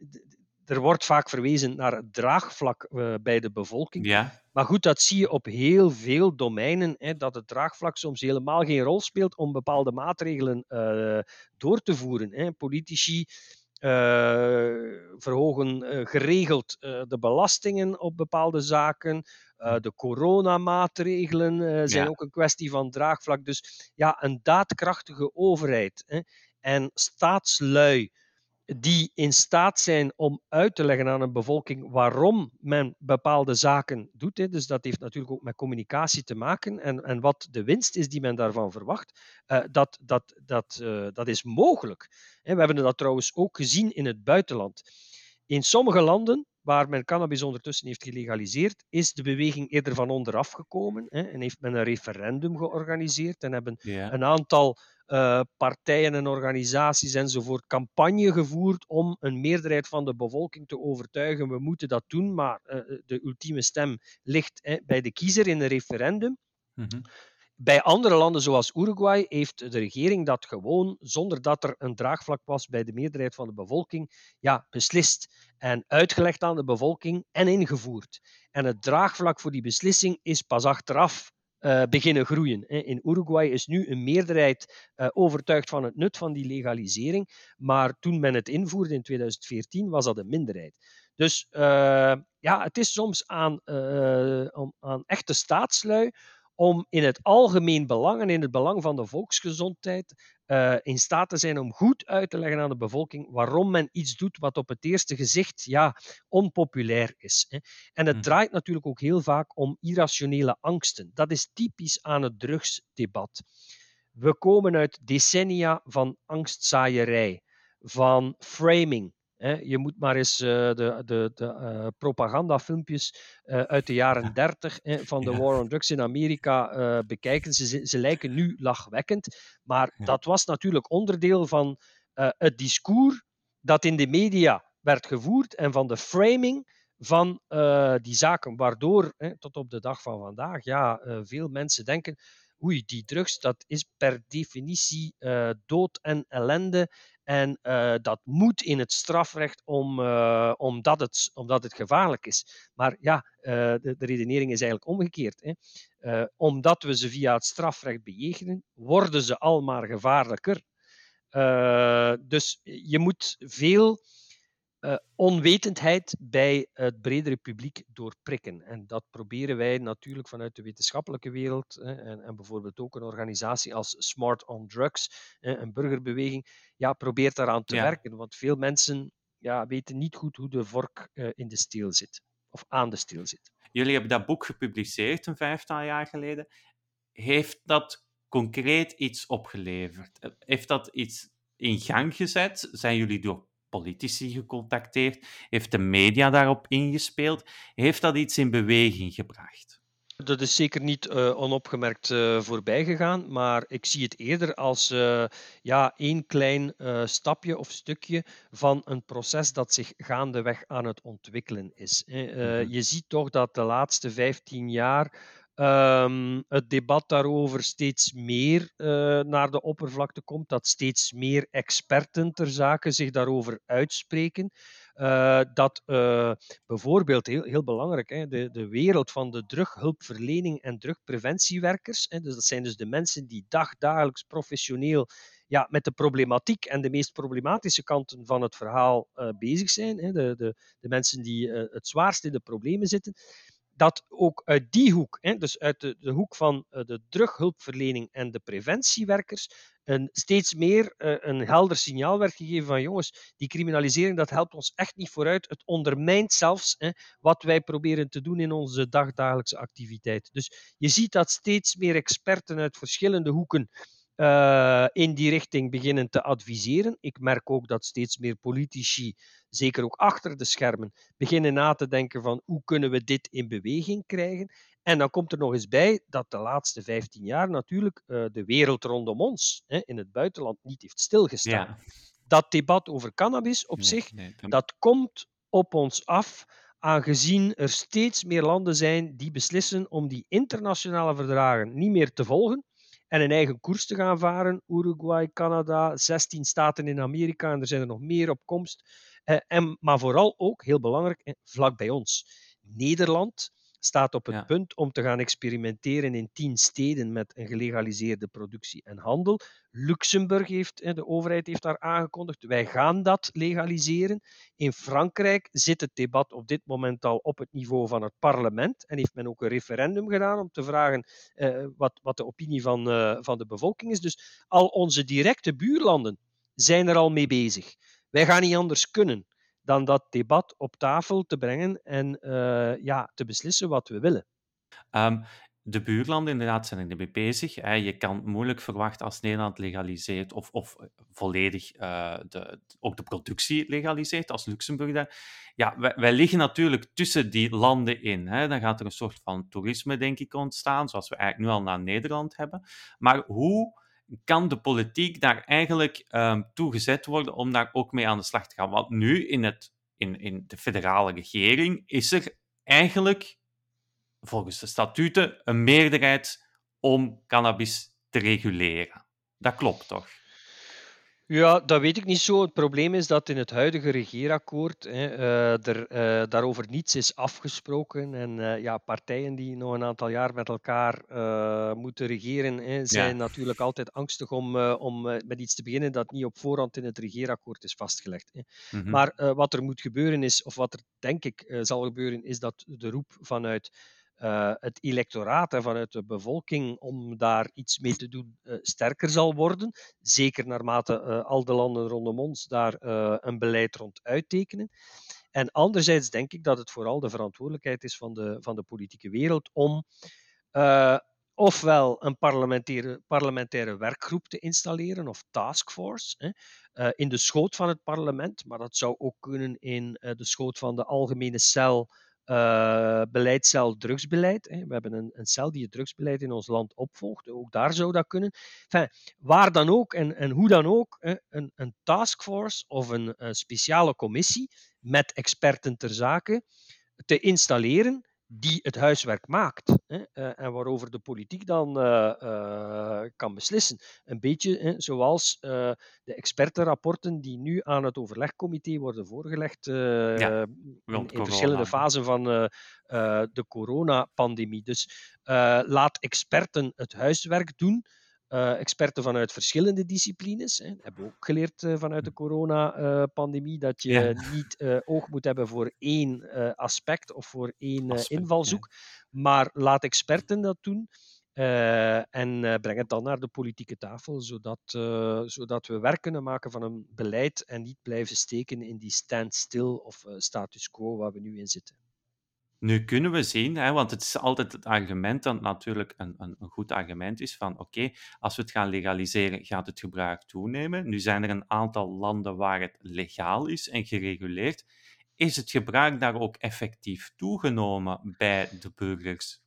er wordt vaak verwezen naar het draagvlak uh, bij de bevolking. Ja. Maar goed, dat zie je op heel veel domeinen, hè, dat het draagvlak soms helemaal geen rol speelt om bepaalde maatregelen uh, door te voeren. Hè. Politici uh, verhogen geregeld de belastingen op bepaalde zaken. de coronamaatregelen zijn ja. ook een kwestie van draagvlak. Dus ja, een daadkrachtige overheid hè, en staatslui die in staat zijn om uit te leggen aan een bevolking waarom men bepaalde zaken doet. Hè. Dus dat heeft natuurlijk ook met communicatie te maken en, en wat de winst is die men daarvan verwacht. Uh, dat, dat, dat, uh, dat is mogelijk. We hebben dat trouwens ook gezien in het buitenland. In sommige landen waar men cannabis ondertussen heeft gelegaliseerd, is de beweging eerder van onderaf gekomen hè, en heeft men een referendum georganiseerd en hebben ja. een aantal uh, partijen en organisaties enzovoort campagne gevoerd om een meerderheid van de bevolking te overtuigen. We moeten dat doen, maar uh, de ultieme stem ligt bij de kiezer in een referendum. Mm -hmm. Bij andere landen zoals Uruguay heeft de regering dat gewoon, zonder dat er een draagvlak was bij de meerderheid van de bevolking, ja, beslist en uitgelegd aan de bevolking en ingevoerd. En het draagvlak voor die beslissing is pas achteraf uh, beginnen groeien. In Uruguay is nu een meerderheid uh, overtuigd van het nut van die legalisering, maar toen men het invoerde in 2014 was dat een minderheid. Dus uh, ja, het is soms aan, aan echte staatslui om in het algemeen belang en in het belang van de volksgezondheid uh, in staat te zijn om goed uit te leggen aan de bevolking waarom men iets doet wat op het eerste gezicht ja, onpopulair is. Hè. En het mhm. draait natuurlijk ook heel vaak om irrationele angsten. Dat is typisch aan het drugsdebat. We komen uit decennia van angstzaaierij, van framing, je moet maar eens uh, de, de, de uh, propagandafilmpjes uh, uit de jaren 30 van de ja. War on Drugs in Amerika bekijken. Ze, ze lijken nu lachwekkend, maar ja. dat was natuurlijk onderdeel van het discours dat in de media werd gevoerd en van de framing van die zaken, waardoor tot op de dag van vandaag ja, veel mensen denken oei, die drugs, dat is per definitie dood en ellende en uh, dat moet in het strafrecht om, uh, omdat, het, omdat het gevaarlijk is. Maar ja, de, de, redenering is eigenlijk omgekeerd. Hè. omdat we ze via het strafrecht bejegenen, worden ze al maar gevaarlijker. dus je moet veel uh, onwetendheid bij het bredere publiek doorprikken. En dat proberen wij natuurlijk vanuit de wetenschappelijke wereld en, en, bijvoorbeeld ook een organisatie als Smart on Drugs, een burgerbeweging, ja, probeert daaraan te werken. Want veel mensen ja, weten niet goed hoe de vork uh, in de steel zit, of aan de steel zit. Jullie hebben dat boek gepubliceerd een vijftal jaar geleden. Heeft dat concreet iets opgeleverd? Heeft dat iets in gang gezet? Zijn jullie door politici gecontacteerd? Heeft de media daarop ingespeeld? Heeft dat iets in beweging gebracht? Dat is zeker niet uh, onopgemerkt uh, voorbij gegaan, maar ik zie het eerder als uh, ja, één klein stapje of stukje van een proces dat zich gaandeweg aan het ontwikkelen is. Mhm. Je ziet toch dat de laatste 15 jaar um, het debat daarover steeds meer uh, naar de oppervlakte komt, dat steeds meer experten ter zake zich daarover uitspreken. Uh, dat uh, bijvoorbeeld, heel, heel belangrijk, hè, de, de wereld van de drughulpverlening en drugpreventiewerkers, hè, dus dat zijn dus de mensen die dagdagelijks professioneel ja, met de problematiek en de meest problematische kanten van het verhaal bezig zijn, hè, de, de, de mensen die het zwaarst in de problemen zitten, dat ook uit die hoek, hè, dus uit de, de hoek van uh, de drughulpverlening en de preventiewerkers, een, steeds meer uh, een helder signaal werd gegeven van jongens, die criminalisering dat helpt ons echt niet vooruit. Het ondermijnt zelfs hè, wat wij proberen te doen in onze dagdagelijkse activiteit. Dus je ziet dat steeds meer experten uit verschillende hoeken uh, in die richting beginnen te adviseren. Ik merk ook dat steeds meer politici, zeker ook achter de schermen, beginnen na te denken van hoe kunnen we dit in beweging krijgen. En dan komt er nog eens bij dat de laatste 15 jaar natuurlijk uh, de wereld rondom ons hè, in het buitenland niet heeft stilgestaan. Ja. Dat debat over cannabis op nee, zich, nee, dat komt op ons af aangezien er steeds meer landen zijn die beslissen om die internationale verdragen niet meer te volgen, en een eigen koers te gaan varen. Uruguay, Canada, 16 staten in Amerika en er zijn er nog meer op komst. Eh, en, maar vooral ook, heel belangrijk, eh, vlak bij ons. Nederland staat op het punt om te gaan experimenteren in tien steden met een gelegaliseerde productie en handel. Luxemburg heeft, de overheid heeft daar aangekondigd, wij gaan dat legaliseren. In Frankrijk zit het debat op dit moment al op het niveau van het parlement en heeft men ook een referendum gedaan om te vragen eh, wat, wat de opinie van, uh, van de bevolking is. Dus al onze directe buurlanden zijn er al mee bezig. Wij gaan niet anders kunnen dan dat debat op tafel te brengen en uh, ja, te beslissen wat we willen. Um, de buurlanden inderdaad zijn er mee bezig. Hè. Je kan moeilijk verwachten als Nederland legaliseert of, of volledig uh, de, ook de productie legaliseert, als Luxemburg daar. Ja, wij, wij, liggen natuurlijk tussen die landen in. Hè. Dan gaat er een soort van toerisme, denk ik, ontstaan, zoals we eigenlijk nu al naar Nederland hebben. Maar hoe kan de politiek daar eigenlijk um, toe gezet worden om daar ook mee aan de slag te gaan? Want nu in, het, in, in de federale regering is er eigenlijk volgens de statuten een meerderheid om cannabis te reguleren. Dat klopt toch? Ja, dat weet ik niet zo. Het probleem is dat in het huidige regeerakkoord hè, uh, er uh, daarover niets is afgesproken. En uh, ja, partijen die nog een aantal jaar met elkaar moeten regeren, hè, zijn ja. natuurlijk altijd angstig om, om met iets te beginnen dat niet op voorhand in het regeerakkoord is vastgelegd. Hè. Mm -hmm. Maar wat er moet gebeuren is, of wat er denk ik zal gebeuren, is dat de roep vanuit uh, het electoraat en vanuit de bevolking om daar iets mee te doen uh, sterker zal worden. Zeker naarmate uh, al de landen rondom ons daar een beleid rond uittekenen. En anderzijds denk ik dat het vooral de verantwoordelijkheid is van de, van de politieke wereld om ofwel een parlementaire, parlementaire werkgroep te installeren of taskforce hè, in de schoot van het parlement, maar dat zou ook kunnen in de schoot van de algemene cel uh, drugsbeleid. Hè. We hebben een, een, cel die het drugsbeleid in ons land opvolgt. Ook daar zou dat kunnen. Enfin, waar dan ook en, en hoe dan ook, hè, een, een taskforce of een, een speciale commissie met experten ter zake te installeren die het huiswerk maakt hè, uh, en waarover de politiek dan uh, uh, kan beslissen. Een beetje hè, zoals de expertenrapporten die nu aan het overlegcomité worden voorgelegd ja, in, in verschillende fasen van de coronapandemie. Dus laat experten het huiswerk doen. Uh, experten vanuit verschillende disciplines. Hè. Hebben we ook geleerd uh, vanuit de coronapandemie dat je ja. niet uh, oog moet hebben voor één aspect of voor één aspect, ja. maar laat experten dat doen. en breng het dan naar de politieke tafel, zodat, zodat we werk kunnen maken van een beleid en niet blijven steken in die standstill of status quo waar we nu in zitten. Nu kunnen we zien, hè, want het is altijd het argument dat natuurlijk een, een, een goed argument is van oké, als we het gaan legaliseren, gaat het gebruik toenemen. Nu zijn er een aantal landen waar het legaal is en gereguleerd. Is het gebruik daar ook effectief toegenomen bij de burgers?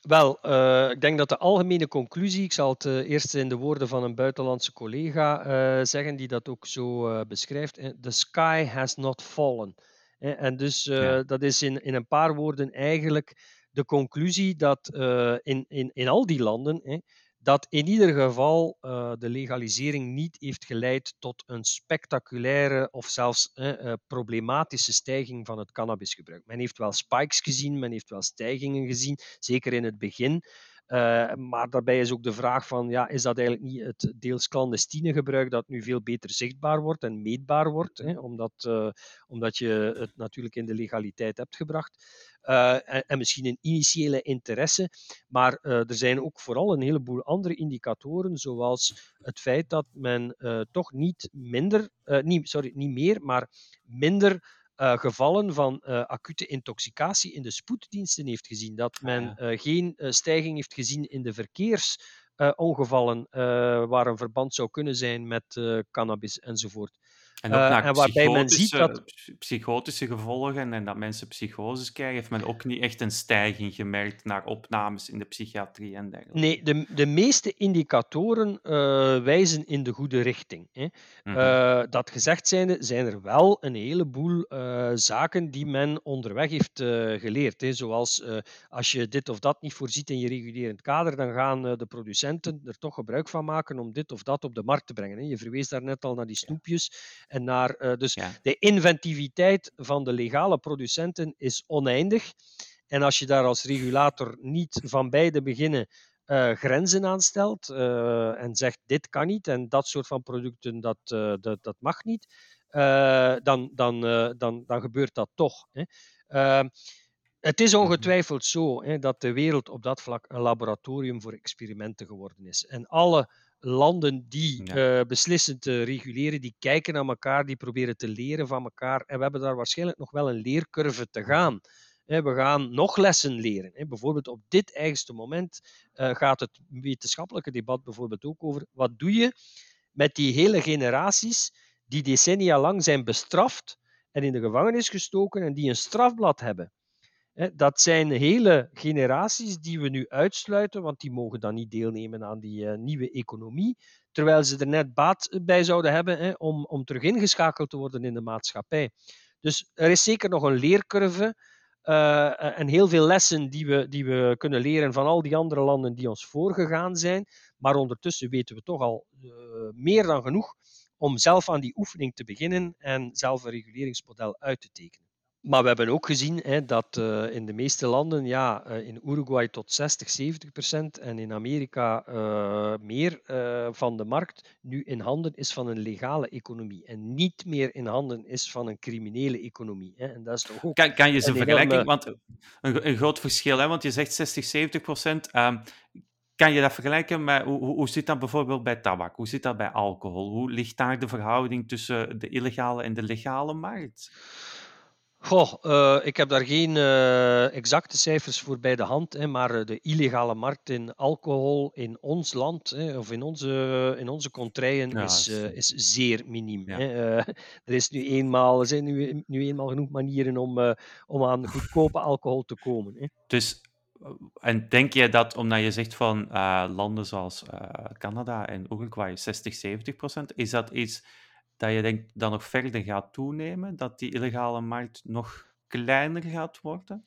Wel, uh, ik denk dat de algemene conclusie, ik zal het uh, eerst in de woorden van een buitenlandse collega uh, zeggen, die dat ook zo beschrijft: The sky has not fallen. En dus uh, dat is in, in een paar woorden eigenlijk de conclusie dat uh, in, in, in al die landen, hè, dat in ieder geval uh, de legalisering niet heeft geleid tot een spectaculaire of zelfs problematische stijging van het cannabisgebruik. Men heeft wel spikes gezien, men heeft wel stijgingen gezien, zeker in het begin. Uh, maar daarbij is ook de vraag van, ja, is dat eigenlijk niet het deels clandestine gebruik dat nu veel beter zichtbaar wordt en meetbaar wordt, hè, omdat, uh, omdat je het natuurlijk in de legaliteit hebt gebracht. Uh, en, en, misschien een initiële interesse, maar er zijn ook vooral een heleboel andere indicatoren, zoals het feit dat men toch niet minder, sorry, niet meer, maar minder uh, gevallen van uh, acute intoxicatie in de spoeddiensten heeft gezien. Dat ah, men uh, geen stijging heeft gezien in de verkeersongevallen waar een verband zou kunnen zijn met cannabis enzovoort. En, ook naar en waarbij men ziet dat. Psychotische gevolgen en dat mensen psychoses krijgen, heeft men ook niet echt een stijging gemerkt naar opnames in de psychiatrie en dergelijke. Nee, de, de meeste indicatoren uh, wijzen in de goede richting. Hè. Mm -hmm. uh, dat gezegd zijnde, zijn er wel een heleboel uh, zaken die men onderweg heeft geleerd. Hè. Zoals als je dit of dat niet voorziet in je regulerend kader, dan gaan de producenten er toch gebruik van maken om dit of dat op de markt te brengen. Hè. Je verwees daar net al naar die snoepjes. En naar, uh, dus ja. de inventiviteit van de legale producenten is oneindig. En als je daar als regulator niet van beide beginnen uh, grenzen aanstelt uh, en zegt dit kan niet en dat soort van producten dat, dat, dat mag niet, dan, dan, dan, dan gebeurt dat toch. Hè. Ehm, het is ongetwijfeld zo hè, dat de wereld op dat vlak een laboratorium voor experimenten geworden is. En alle landen die ja. uh, beslissen te reguleren, die kijken naar elkaar, die proberen te leren van elkaar. En we hebben daar waarschijnlijk nog wel een leercurve te gaan. We gaan nog lessen leren. Bijvoorbeeld op dit eigenste moment uh, gaat het wetenschappelijke debat bijvoorbeeld ook over wat doe je met die hele generaties die decennia lang zijn bestraft en in de gevangenis gestoken en die een strafblad hebben. Dat zijn hele generaties die we nu uitsluiten, want die mogen dan niet deelnemen aan die uh, nieuwe economie, terwijl ze er net baat bij zouden hebben om, terug ingeschakeld te worden in de maatschappij. Dus er is zeker nog een leercurve uh, en heel veel lessen die we, kunnen leren van al die andere landen die ons voorgegaan zijn. Maar ondertussen weten we toch al meer dan genoeg om zelf aan die oefening te beginnen en zelf een reguleringsmodel uit te tekenen. Maar we hebben ook gezien hè, dat uh, in de meeste landen, ja, uh, in Uruguay tot 60, 70 procent en in Amerika uh, meer van de markt nu in handen is van een legale economie en niet meer in handen is van een criminele economie. Hè. En dat is toch ook kan, kan je ze vergelijken? Want een, een, groot verschil, hè, want je zegt 60, 70 procent. Um, kan je dat vergelijken met hoe, hoe, hoe zit dat bijvoorbeeld bij tabak? Hoe zit dat bij alcohol? Hoe ligt daar de verhouding tussen de illegale en de legale markt? Goh, uh, ik heb daar geen uh, exacte cijfers voor bij de hand, hè, maar eh, de illegale markt in alcohol in ons land hè, of in onze, in onze contraien ja, is, uh, is zeer miniem. Ja. Hè. er, is nu eenmaal, er zijn nu, nu eenmaal genoeg manieren om, om aan goedkope alcohol te komen. Hè. Dus, en denk je dat, omdat je zegt van landen zoals Canada en Uruguay 60, 70 procent, is dat iets dat je denkt dat nog verder gaat toenemen? Dat die illegale markt nog kleiner gaat worden?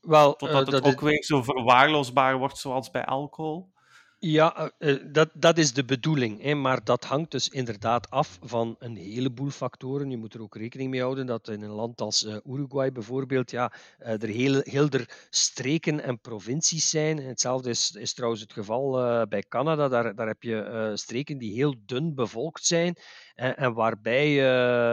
Wel, Totdat uh, het ook weer zo verwaarloosbaar wordt zoals bij alcohol? Ja, eh, eh, dat, dat is de bedoeling. Hè, maar dat hangt dus inderdaad af van een heleboel factoren. Je moet er ook rekening mee houden dat in een land als uh, Uruguay bijvoorbeeld, ja, er heel, heel er streken en provincies zijn. Hetzelfde is, is trouwens het geval bij Canada. Daar, daar heb je streken die heel dun bevolkt zijn. En, en waarbij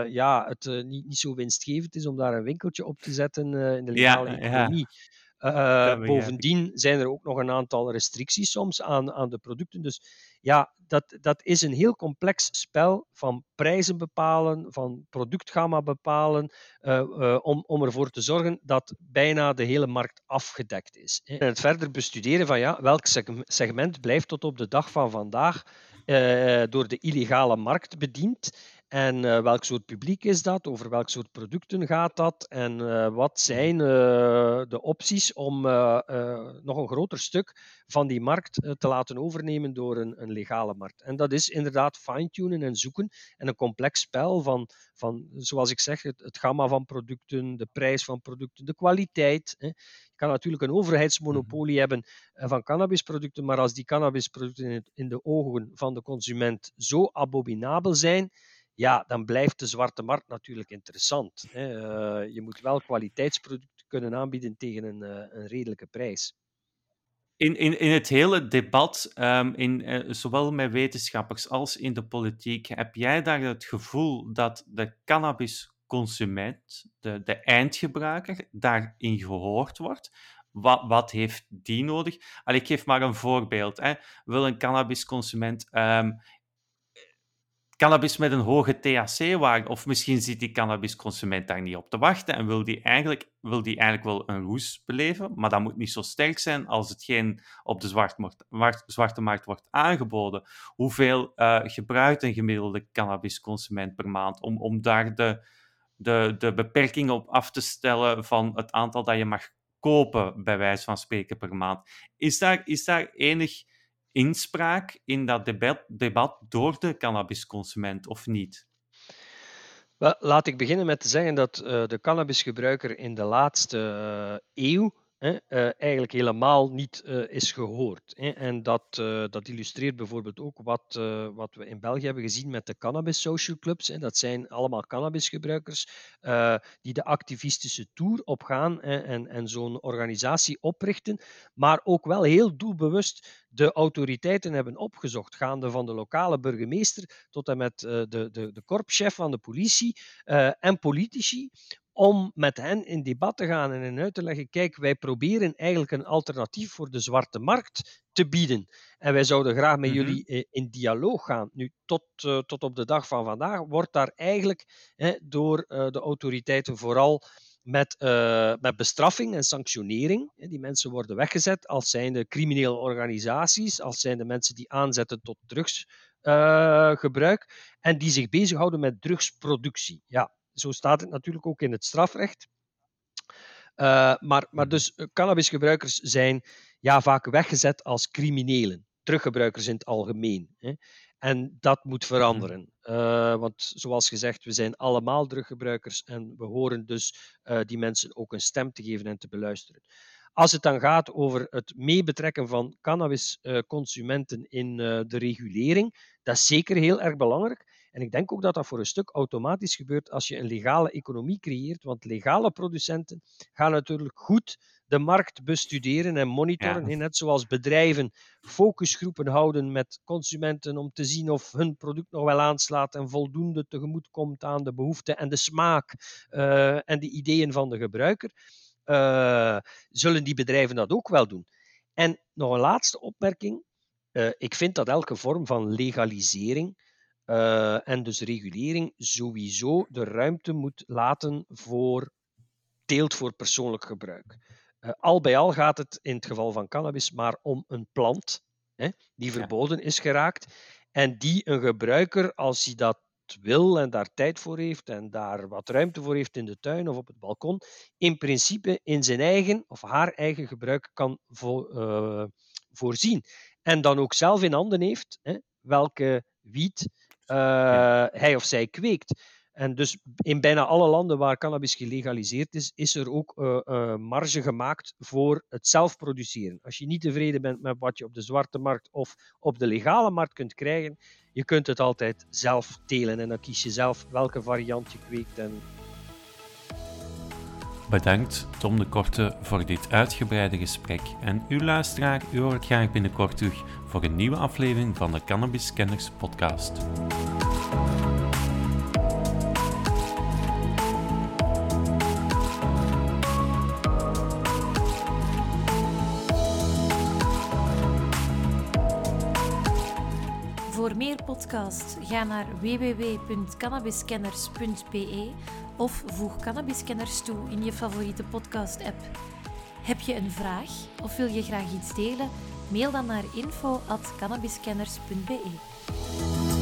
ja, het niet, niet zo winstgevend is om daar een winkeltje op te zetten in de legale ja, economie. Ja. Bovendien zijn er ook nog een aantal restricties soms aan, aan de producten. Dus ja, dat, dat is een heel complex spel van prijzen bepalen, van productgamma bepalen, om, om ervoor te zorgen dat bijna de hele markt afgedekt is. En het verder bestuderen van ja, welk segment blijft tot op de dag van vandaag door de illegale markt bediend en uh, welk soort publiek is dat? Over welk soort producten gaat dat? En uh, wat zijn uh, de opties om nog een groter stuk van die markt te laten overnemen door een, een legale markt? En dat is inderdaad fine-tunen en zoeken en een complex spel van, van zoals ik zeg, het, het, gamma van producten, de prijs van producten, de kwaliteit. Hè. Je kan natuurlijk een overheidsmonopolie mhm. hebben van cannabisproducten, maar als die cannabisproducten in, in de ogen van de consument zo abominabel zijn, ja, dan blijft de zwarte markt natuurlijk interessant. Hè. Uh, je moet wel kwaliteitsproducten kunnen aanbieden tegen een, uh, een redelijke prijs. In, in, in het hele debat, um, in, uh, zowel met wetenschappers als in de politiek, heb jij daar het gevoel dat de cannabisconsument, de, de eindgebruiker, daarin gehoord wordt? Wat, wat heeft die nodig? Allee, ik geef maar een voorbeeld. Hè. Wil een cannabisconsument um, cannabis met een hoge THC-waarde, of misschien zit die cannabisconsument daar niet op te wachten en wil die eigenlijk, wil die eigenlijk wel een roes beleven, maar dat moet niet zo sterk zijn als hetgeen op de zwarte markt wordt aangeboden. Hoeveel uh, gebruikt een gemiddelde cannabisconsument per maand om, om daar de, de, de beperkingen op af te stellen van het aantal dat je mag kopen, bij wijze van spreken, per maand? Is daar, is daar enig inspraak in dat debat, debat door de cannabisconsument of niet? Laat ik beginnen met te zeggen dat uh, de cannabisgebruiker in de laatste uh, eeuw hè, uh, eigenlijk helemaal niet uh, is gehoord. Hè. En dat, uh, dat illustreert bijvoorbeeld ook wat, wat we in België hebben gezien met de cannabis social clubs. Hè. Dat zijn allemaal cannabisgebruikers die de activistische tour opgaan hè, en, en zo'n organisatie oprichten, maar ook wel heel doelbewust de autoriteiten hebben opgezocht, gaande van de lokale burgemeester tot en met de, de, de korpschef van de politie en politici, om met hen in debat te gaan en hen uit te leggen, kijk, wij proberen eigenlijk een alternatief voor de zwarte markt te bieden. En wij zouden graag met mhm. jullie eh, in dialoog gaan. Nu, tot, uh, tot op de dag van vandaag wordt daar eigenlijk hè, door uh, de autoriteiten vooral met, uh, met bestraffing en sanctionering. Die mensen worden weggezet als zijnde criminele organisaties, als zijnde mensen die aanzetten tot drugsgebruik en die zich bezighouden met drugsproductie. Ja, zo staat het natuurlijk ook in het strafrecht. Uh, maar, maar dus eh, cannabisgebruikers zijn ja, vaak weggezet als criminelen. Teruggebruikers in het algemeen. Hè. En dat moet veranderen. Uh, want zoals gezegd, we zijn allemaal druggebruikers en we horen dus uh, die mensen ook een stem te geven en te beluisteren. Als het dan gaat over het meebetrekken van cannabisconsumenten in de regulering, dat is zeker heel erg belangrijk. En ik denk ook dat dat voor een stuk automatisch gebeurt als je een legale economie creëert, want legale producenten gaan natuurlijk goed de markt bestuderen en monitoren, net zoals bedrijven focusgroepen houden met consumenten om te zien of hun product nog wel aanslaat en voldoende tegemoet komt aan de behoeften en de smaak uh, en de ideeën van de gebruiker, uh, zullen die bedrijven dat ook wel doen. En nog een laatste opmerking. Uh, ik vind dat elke vorm van legalisering uh, en dus regulering sowieso de ruimte moet laten voor teelt voor persoonlijk gebruik. Uh, al bij al gaat het in het geval van cannabis maar om een plant hè, die verboden is geraakt en die een gebruiker, als hij dat wil en daar tijd voor heeft en daar wat ruimte voor heeft in de tuin of op het balkon, in principe in zijn eigen of haar eigen gebruik kan vo uh, voorzien. En dan ook zelf in handen heeft hè, welke wiet uh, hij of zij kweekt. En dus in bijna alle landen waar cannabis gelegaliseerd is, is er ook uh, marge gemaakt voor het zelf produceren. Als je niet tevreden bent met wat je op de zwarte markt of op de legale markt kunt krijgen, je kunt het altijd zelf telen en dan kies je zelf welke variant je kweekt en Bedankt Tom de Korte voor dit uitgebreide gesprek. En uw luisteraar, u hoort graag binnenkort terug voor een nieuwe aflevering van de Cannabis Scanners podcast. Voor meer podcasts ga naar www.cannabiscanners.be of voeg Cannabiscanners toe in je favoriete podcast-app. Heb je een vraag of wil je graag iets delen? Mail dan naar info.cannabiscanners.be.